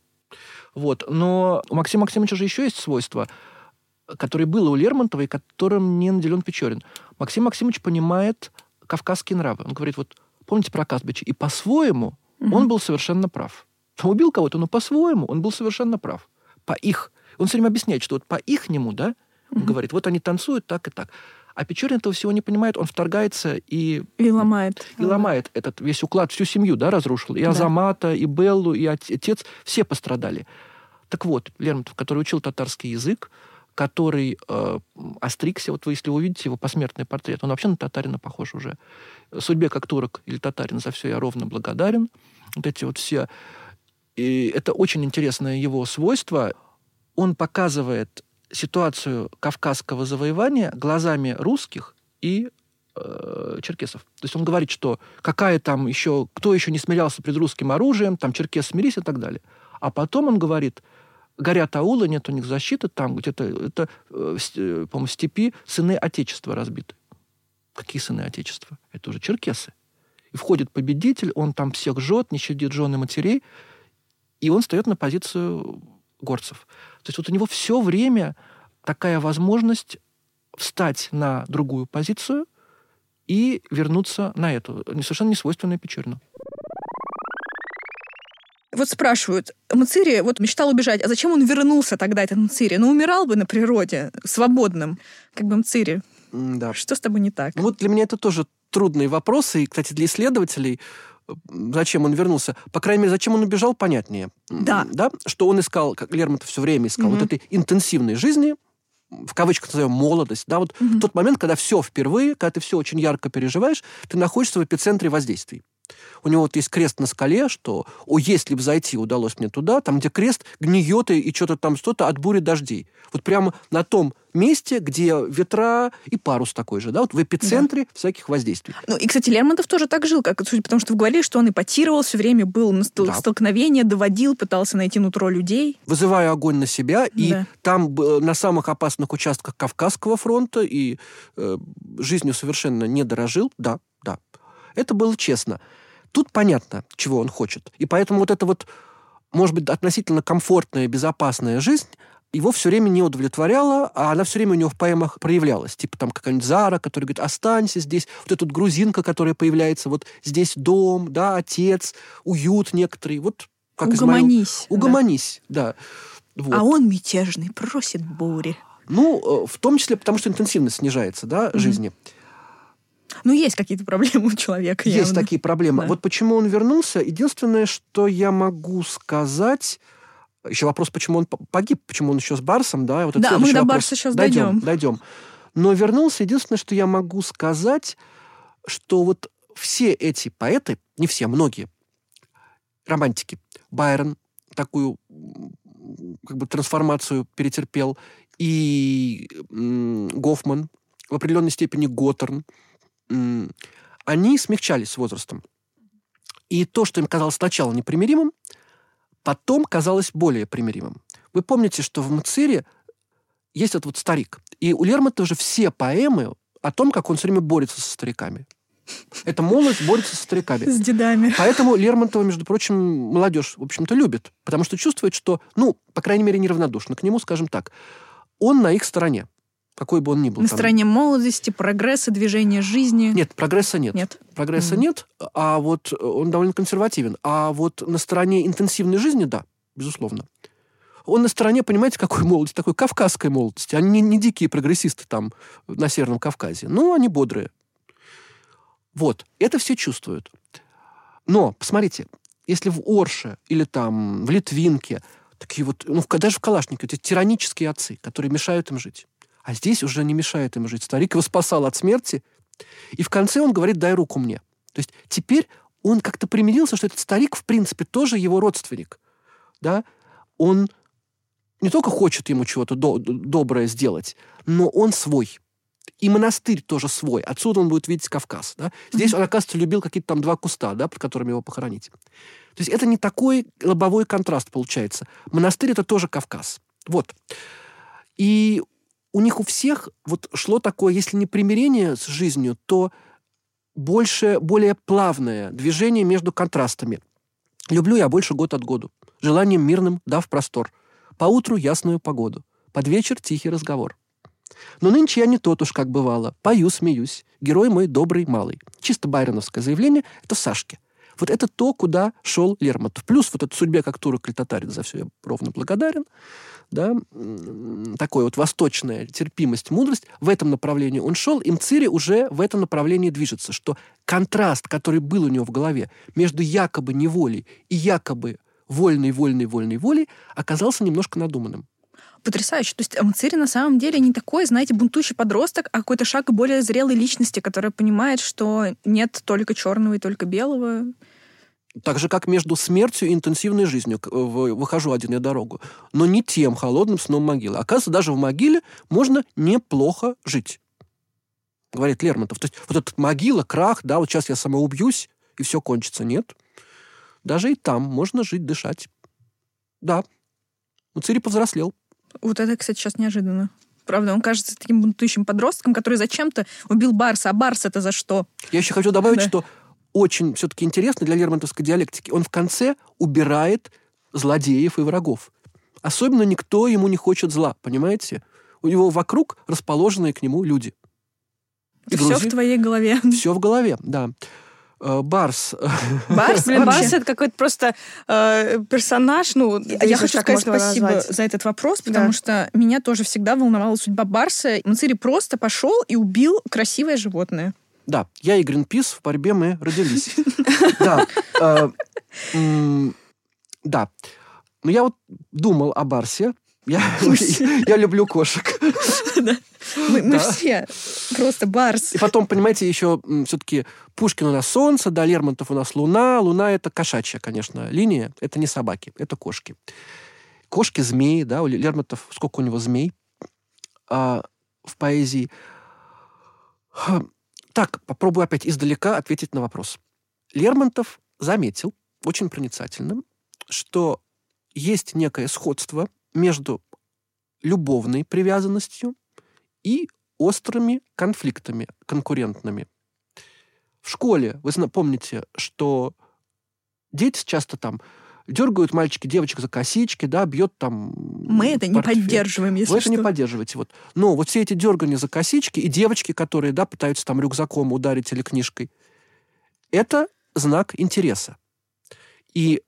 Вот. Но у Максима Максимовича же еще есть свойство, которое было у Лермонтова и которым не наделен Печорин. Максим Максимович понимает кавказские нравы. Он говорит, вот помните про Казбича? И по-своему он был совершенно прав. Там убил кого-то, но по-своему он был совершенно прав. По их. Он все время объясняет, что вот по ихнему, да, он говорит, вот они танцуют так и так. А Печорин этого всего не понимает, он вторгается и, И ломает. и ломает этот весь уклад, всю семью, да, разрушил. И Да. Азамата, и Беллу, и от- отец, все пострадали. Так вот, Лермонтов, который учил татарский язык, который э, остригся, вот вы, если вы увидите его посмертный портрет, он вообще на татарина похож уже. Судьбе как турок или татарин за все я ровно благодарен. Вот эти вот все... И это очень интересное его свойство. Он показывает ситуацию кавказского завоевания глазами русских и э, черкесов. То есть он говорит, что какая там еще, кто еще не смирялся пред русским оружием, там черкес смирись и так далее. А потом он говорит, горят аулы, нет у них защиты, там где-то, это, э, э, по-моему, степи сыны Отечества разбиты. Какие сыны Отечества? Это уже черкесы. И входит победитель, он там всех жжет, не щадит жены матерей, и он встает на позицию горцев. То есть вот у него все время такая возможность встать на другую позицию и вернуться на эту, совершенно не свойственную Печорину. Вот спрашивают, Мацири вот мечтал убежать, а зачем он вернулся тогда, этот Мацири? Ну, умирал бы на природе, свободным, как бы Мцири. Да. Что с тобой не так? Ну вот для меня это тоже трудные вопросы. И, кстати, для исследователей, зачем он вернулся, по крайней мере, зачем он убежал, понятнее. Да. да? Что он искал, как Лермонтов все время искал, Мгм. вот этой интенсивной жизни, в кавычках назовем молодость, да, вот Мгм. тот момент, когда все впервые, когда ты все очень ярко переживаешь, ты находишься в эпицентре воздействий. У него вот есть крест на скале, что, о, если бы зайти удалось мне туда, там, где крест гниет и, и что-то там, что-то от бури дождей. Вот прямо на том месте, где ветра и парус такой же, да, вот в эпицентре всяких воздействий. Ну, и, кстати, Лермонтов тоже так жил, как, судя по тому, что вы говорили, что он эпатировал, все время был на стол- Да. столкновение, доводил, пытался найти нутро людей. Вызывая огонь на себя, и Да. там б- на самых опасных участках Кавказского фронта и э, жизнью совершенно не дорожил, да, да. Это было честно. Тут понятно, чего он хочет. И поэтому вот эта вот, может быть, относительно комфортная, безопасная жизнь его все время не удовлетворяла, а она все время у него в поэмах проявлялась. Типа там какая-нибудь Зара, которая говорит, останься здесь. Вот эта вот грузинка, которая появляется, вот здесь дом, да, отец, уют некоторый. Вот как Измаил- Угомонись. да. Угомонись, да. Вот. А он мятежный, просит бури. Ну, э, в том числе потому, что интенсивность снижается, да, жизни. Ну, есть какие-то проблемы у человека. Есть явно. такие проблемы. Да. Вот почему он вернулся. Единственное, что я могу сказать... Еще вопрос, почему он погиб, почему он еще с Барсом, да? Вот Да, мы до вопрос. Барса сейчас дойдем. дойдем. Дойдем. Но вернулся. Единственное, что я могу сказать, что вот все эти поэты, не все, многие, романтики, Байрон такую как бы трансформацию перетерпел, и Гофман, в определенной степени Готтерн, они смягчались с возрастом. И то, что им казалось сначала непримиримым, потом казалось более примиримым. Вы помните, что в Мцире есть этот вот старик. И у Лермонтова же все поэмы о том, как он все время борется со стариками. Это молодость борется со стариками. С дедами. Поэтому Лермонтова, между прочим, молодежь, в общем-то, любит. Потому что чувствует, что, ну, по крайней мере, неравнодушно к нему, скажем так. Он на их стороне, какой бы он ни был. На там. стороне молодости, прогресса, движения жизни. Нет, прогресса нет. Нет? Прогресса Мгм. нет, а вот он довольно консервативен. А вот на стороне интенсивной жизни, да, безусловно. Он на стороне, понимаете, какой молодости? Такой кавказской молодости. Они не, не дикие прогрессисты там на Северном Кавказе. Ну, они бодрые. Вот. Это все чувствуют. Но, посмотрите, если в Орше или там в Литвинке такие вот, ну, даже в Калашнике, эти тиранические отцы, которые мешают им жить. А здесь уже не мешает им жить. Старик его спасал от смерти, и в конце он говорит, дай руку мне. То есть теперь он как-то примирился, что этот старик, в принципе, тоже его родственник. Да? Он не только хочет ему чего-то до- доброе сделать, но он свой. И монастырь тоже свой. Отсюда он будет видеть Кавказ. Да? Здесь он, оказывается, любил какие-то там два куста, да, под которыми его похоронить. То есть это не такой лобовой контраст получается. Монастырь — это тоже Кавказ. Вот. И у них у всех вот шло такое, если не примирение с жизнью, то больше, более плавное движение между контрастами. Люблю я больше год от году. Желанием мирным дав простор. Поутру ясную погоду. Под вечер тихий разговор. Но нынче я не тот уж, как бывало. Пою, смеюсь. Герой мой добрый, малый. Чисто байроновское заявление — это Сашки. Вот это то, куда шел Лермонтов. Плюс вот эта судьбе, как турок или татарин, за все я ровно благодарен. Да, такой вот восточная терпимость, мудрость. В этом направлении он шел, и Мцири уже в этом направлении движется, что контраст, который был у него в голове между якобы неволей и якобы вольной, вольной, вольной волей, оказался немножко надуманным потрясающе. То есть Амцири на самом деле не такой, знаете, бунтующий подросток, а какой-то шаг более зрелой личности, которая понимает, что нет только черного и только белого. Так же, как между смертью и интенсивной жизнью. Выхожу один я дорогу. Но не тем холодным сном могилы. Оказывается, даже в могиле можно неплохо жить. Говорит Лермонтов. То есть вот этот могила, крах, да, вот сейчас я самоубьюсь, и все кончится. Нет. Даже и там можно жить, дышать. Да. Но Цири повзрослел. Вот это, кстати, сейчас неожиданно. Правда, он кажется таким бунтующим подростком, который зачем-то убил Барса. А Барс это за что? Я еще хочу добавить, да. что очень все-таки интересно для лермонтовской диалектики. Он в конце убирает злодеев и врагов. Особенно никто ему не хочет зла, понимаете? У него вокруг расположенные к нему люди. И все в твоей голове. Все в голове, да. Э, Барс. Барс? Блин, Барс это какой-то просто э, персонаж. Ну, я хочу сказать спасибо назвать. за этот вопрос, потому да. что меня тоже всегда волновала судьба Барса. Мацири просто пошел и убил красивое животное. Да, я и Гринпис в борьбе мы родились. Да. Э, да. Но я вот думал о Барсе. Я, я люблю кошек. Мы, мы все просто барс. И потом, понимаете, еще все-таки Пушкин у нас солнце, да, Лермонтов у нас луна. Луна — это кошачья, конечно, линия. Это не собаки, это кошки. Кошки, змеи, да, у Лермонтов, сколько у него змей а, в поэзии. Так, попробую опять издалека ответить на вопрос. Лермонтов заметил, очень проницательным, что есть некое сходство между любовной привязанностью и острыми конфликтами конкурентными. В школе вы помните, что дети часто там дергают мальчики девочек за косички, да, бьет там... Мы это не поддерживаем, если Вы что. это не поддерживаете. Вот. Но вот все эти дергания за косички и девочки, которые, да, пытаются там рюкзаком ударить или книжкой, это знак интереса. И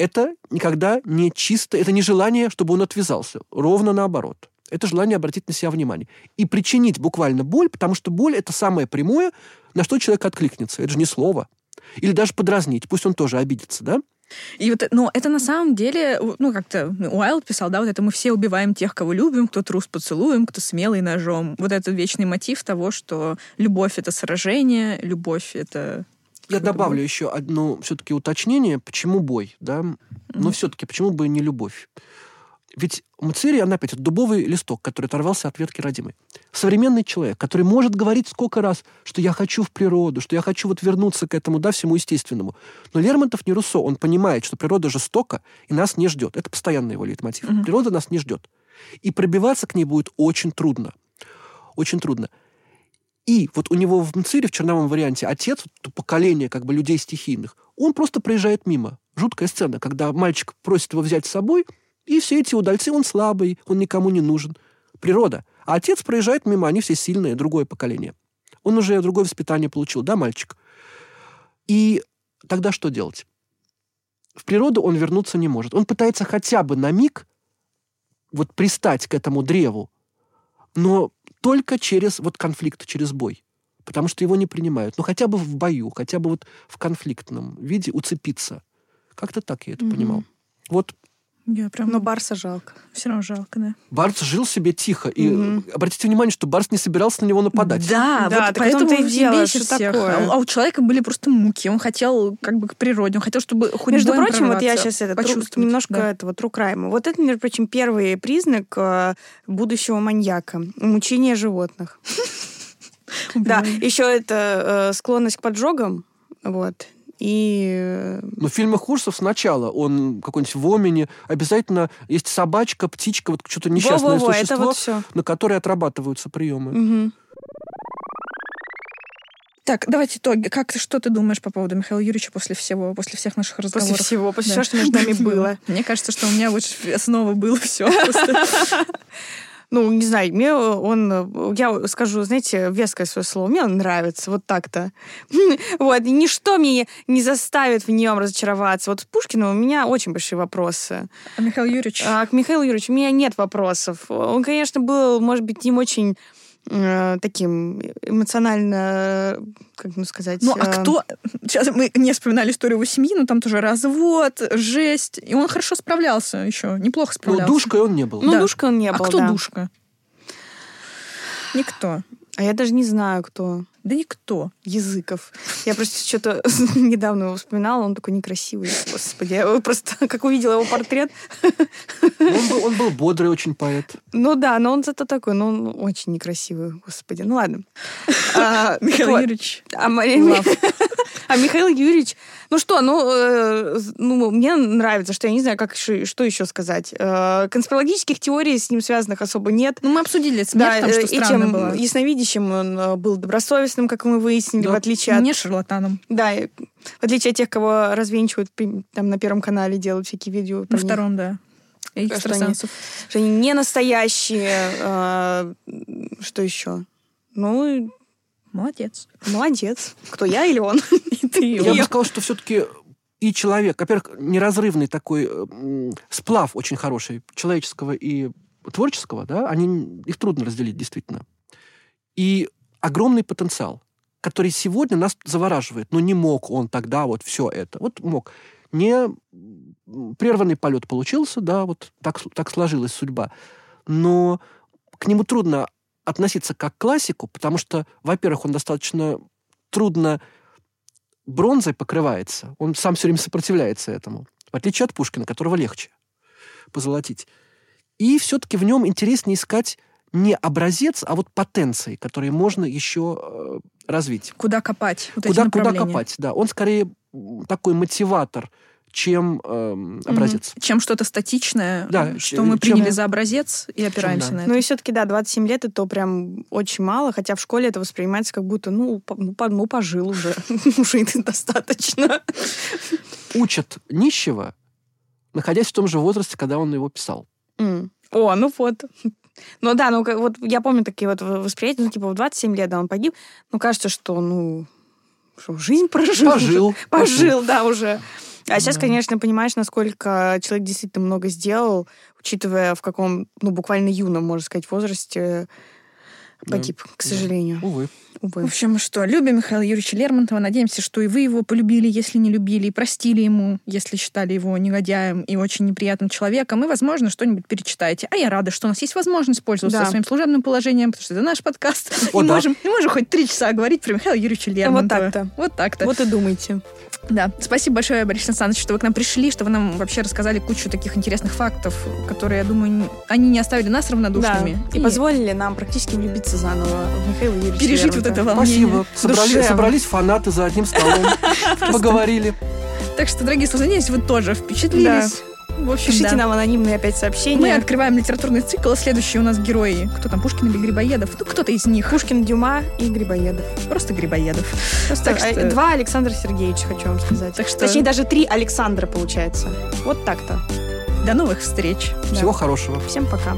это никогда не чисто, это не желание, чтобы он отвязался. Ровно наоборот. Это желание обратить на себя внимание. И причинить буквально боль, потому что боль — это самое прямое, на что человек откликнется. Это же не слово. Или даже подразнить. Пусть он тоже обидится, да? И вот, но это на самом деле, ну, как-то Уайлд писал, да, вот это мы все убиваем тех, кого любим, кто трус поцелуем, кто смелый ножом. Вот этот вечный мотив того, что любовь — это сражение, любовь — это я добавлю еще одно все-таки уточнение, почему бой, да? Mm-hmm. Но все-таки почему бы не любовь? Ведь Мцерия, она опять, это дубовый листок, который оторвался от ветки родимой. Современный человек, который может говорить сколько раз, что я хочу в природу, что я хочу вот вернуться к этому, да, всему естественному. Но Лермонтов не Руссо, он понимает, что природа жестока и нас не ждет. Это постоянный его лейтмотив. Mm-hmm. Природа нас не ждет. И пробиваться к ней будет очень трудно. Очень трудно. И вот у него в Мцире, в черновом варианте, отец, поколение как бы людей стихийных, он просто проезжает мимо. Жуткая сцена, когда мальчик просит его взять с собой, и все эти удальцы, он слабый, он никому не нужен. Природа. А отец проезжает мимо, они все сильные, другое поколение. Он уже другое воспитание получил, да, мальчик? И тогда что делать? В природу он вернуться не может. Он пытается хотя бы на миг вот пристать к этому древу, но только через вот конфликт, через бой. Потому что его не принимают. Ну, хотя бы в бою, хотя бы вот в конфликтном виде уцепиться. Как-то так я это mm-hmm. понимал. Вот я прям... Но Барса жалко. Все равно жалко, да. Барс жил себе тихо. И mm-hmm. обратите внимание, что Барс не собирался на него нападать. Да, да вот поэтому и что всех. Такое? А, у человека были просто муки. Он хотел как бы к природе. Он хотел, чтобы хоть Между прочим, вот я сейчас это, тру, немножко да. этого crime. Вот это, между прочим, первый признак э, будущего маньяка. Мучение животных. Да, еще это э, склонность к поджогам. Вот. И... Но в фильмах ужасов сначала он какой-нибудь в Омине, обязательно есть собачка, птичка, вот что-то несчастное Во-во-во, существо, вот все. на которое отрабатываются приемы. Угу. Так, давайте итоги. Как, что ты думаешь по поводу Михаила Юрьевича после всего, после всех наших разговоров? После всего, после да. всего, что между нами было. Мне кажется, что у меня вот снова было все. Ну, не знаю, мне он, я скажу, знаете, веское свое слово, мне он нравится, вот так-то. Вот, и ничто мне не заставит в нем разочароваться. Вот с Пушкиным у меня очень большие вопросы. А Михаил Юрьевич? А к Михаилу Юрьевичу у меня нет вопросов. Он, конечно, был, может быть, им очень э, таким эмоционально, как ну сказать... Ну, а э, кто... Сейчас мы не вспоминали историю его семьи, но там тоже развод, жесть. И он хорошо справлялся еще, неплохо Ну, справлялся. душкой он не был. Ну, Да. душка он не а был, кто да. душка? Никто. А я даже не знаю, кто. Да никто. Языков. Я просто что-то недавно его вспоминала, он такой некрасивый. Господи, я его просто, как увидела его портрет. Он был, он был бодрый очень поэт. Ну да, но он зато такой, ну он очень некрасивый, господи. Ну ладно. А, Михаил вот. Юрьевич. А, Мария- а Михаил Юрьевич, ну что, ну, э, ну, мне нравится, что я не знаю, как ещё- что еще сказать. Э, конспирологических теорий с ним связанных особо нет. Ну, мы обсудили смерть, там, э, что этим было. ясновидящим он э, был добросовестным, как мы выяснили, Да. в отличие от... Не шарлатаном. Да, в отличие от тех, кого развенчивают там на Первом канале, делают всякие видео. На них. втором, да. И Что экстрасенсов. Что они не настоящие. э, Что еще? Ну, Молодец. молодец. Кто, я или он? И ты, Я бы сказал, что все-таки и человек, во-первых, неразрывный такой сплав очень хороший человеческого и творческого, да, они, их трудно разделить действительно. И огромный потенциал, который сегодня нас завораживает. Но не мог он тогда вот все это. Вот мог. Не прерванный полет получился, да, вот так, так сложилась судьба. Но к нему трудно относиться как к классику, потому что, во-первых, он достаточно трудно бронзой покрывается. Он сам все время сопротивляется этому. В отличие от Пушкина, которого легче позолотить. И все-таки в нем интереснее искать не образец, а вот потенции, которые можно еще э, развить. Куда копать? Вот Куда, куда копать, да. Он скорее такой мотиватор, чем эм, образец. Мгм. Чем что-то статичное, Да, что чем- мы приняли чем- за образец и опираемся да. на это. Ну и все-таки, да, 27 лет это прям очень мало, хотя в школе это воспринимается как будто, ну, по- ну, по- ну, пожил уже. Уже и достаточно. Учат нищего, находясь в том же возрасте, когда он его писал. О, ну вот. Ну да, ну как- вот я помню такие вот восприятия, ну типа в 27 лет, да, он погиб. Ну кажется, что, ну, что, жизнь прожил. Пожил. Пожил, да, уже. А сейчас, Да. конечно, понимаешь, насколько человек действительно много сделал, учитывая в каком, ну, буквально юном, можно сказать, возрасте Да. погиб, к Да. сожалению. Увы. В Увы. общем, что, любим Михаила Юрьевича Лермонтова. Надеемся, что и вы его полюбили, если не любили, и простили ему, если считали его негодяем и очень неприятным человеком. И, возможно, что-нибудь перечитаете. А я рада, что у нас есть возможность пользоваться Да. своим служебным положением, потому что это наш подкаст. О, и, да. можем, и можем хоть три часа говорить про Михаила Юрьевича Лермонтова. так-то. Вот так-то. Вот и думайте. Да. Спасибо большое, Борис Александрович, что вы к нам пришли, что вы нам вообще рассказали кучу таких интересных фактов, которые, я думаю, они не оставили нас Да. равнодушными. И позволили нам практически влюбиться заново в Михаила Юрьевича пережить вот Лермонтова. это волнение. Спасибо. Собрали- собрались фанаты за одним столом, поговорили. Так что, дорогие слушатели, надеюсь, вы тоже впечатлились. В общем, Пишите да. нам анонимные опять сообщения. Мы открываем литературный цикл. Следующие у нас герои. Кто там, Пушкин или Грибоедов? Ну, кто-то из них. Пушкин, Дюма и Грибоедов. Просто Грибоедов. Просто Так что- два Александра Сергеевича, хочу вам сказать. Так что- Точнее, даже три Александра получается. Вот так-то. До новых встреч. Да. Всего хорошего. Всем пока.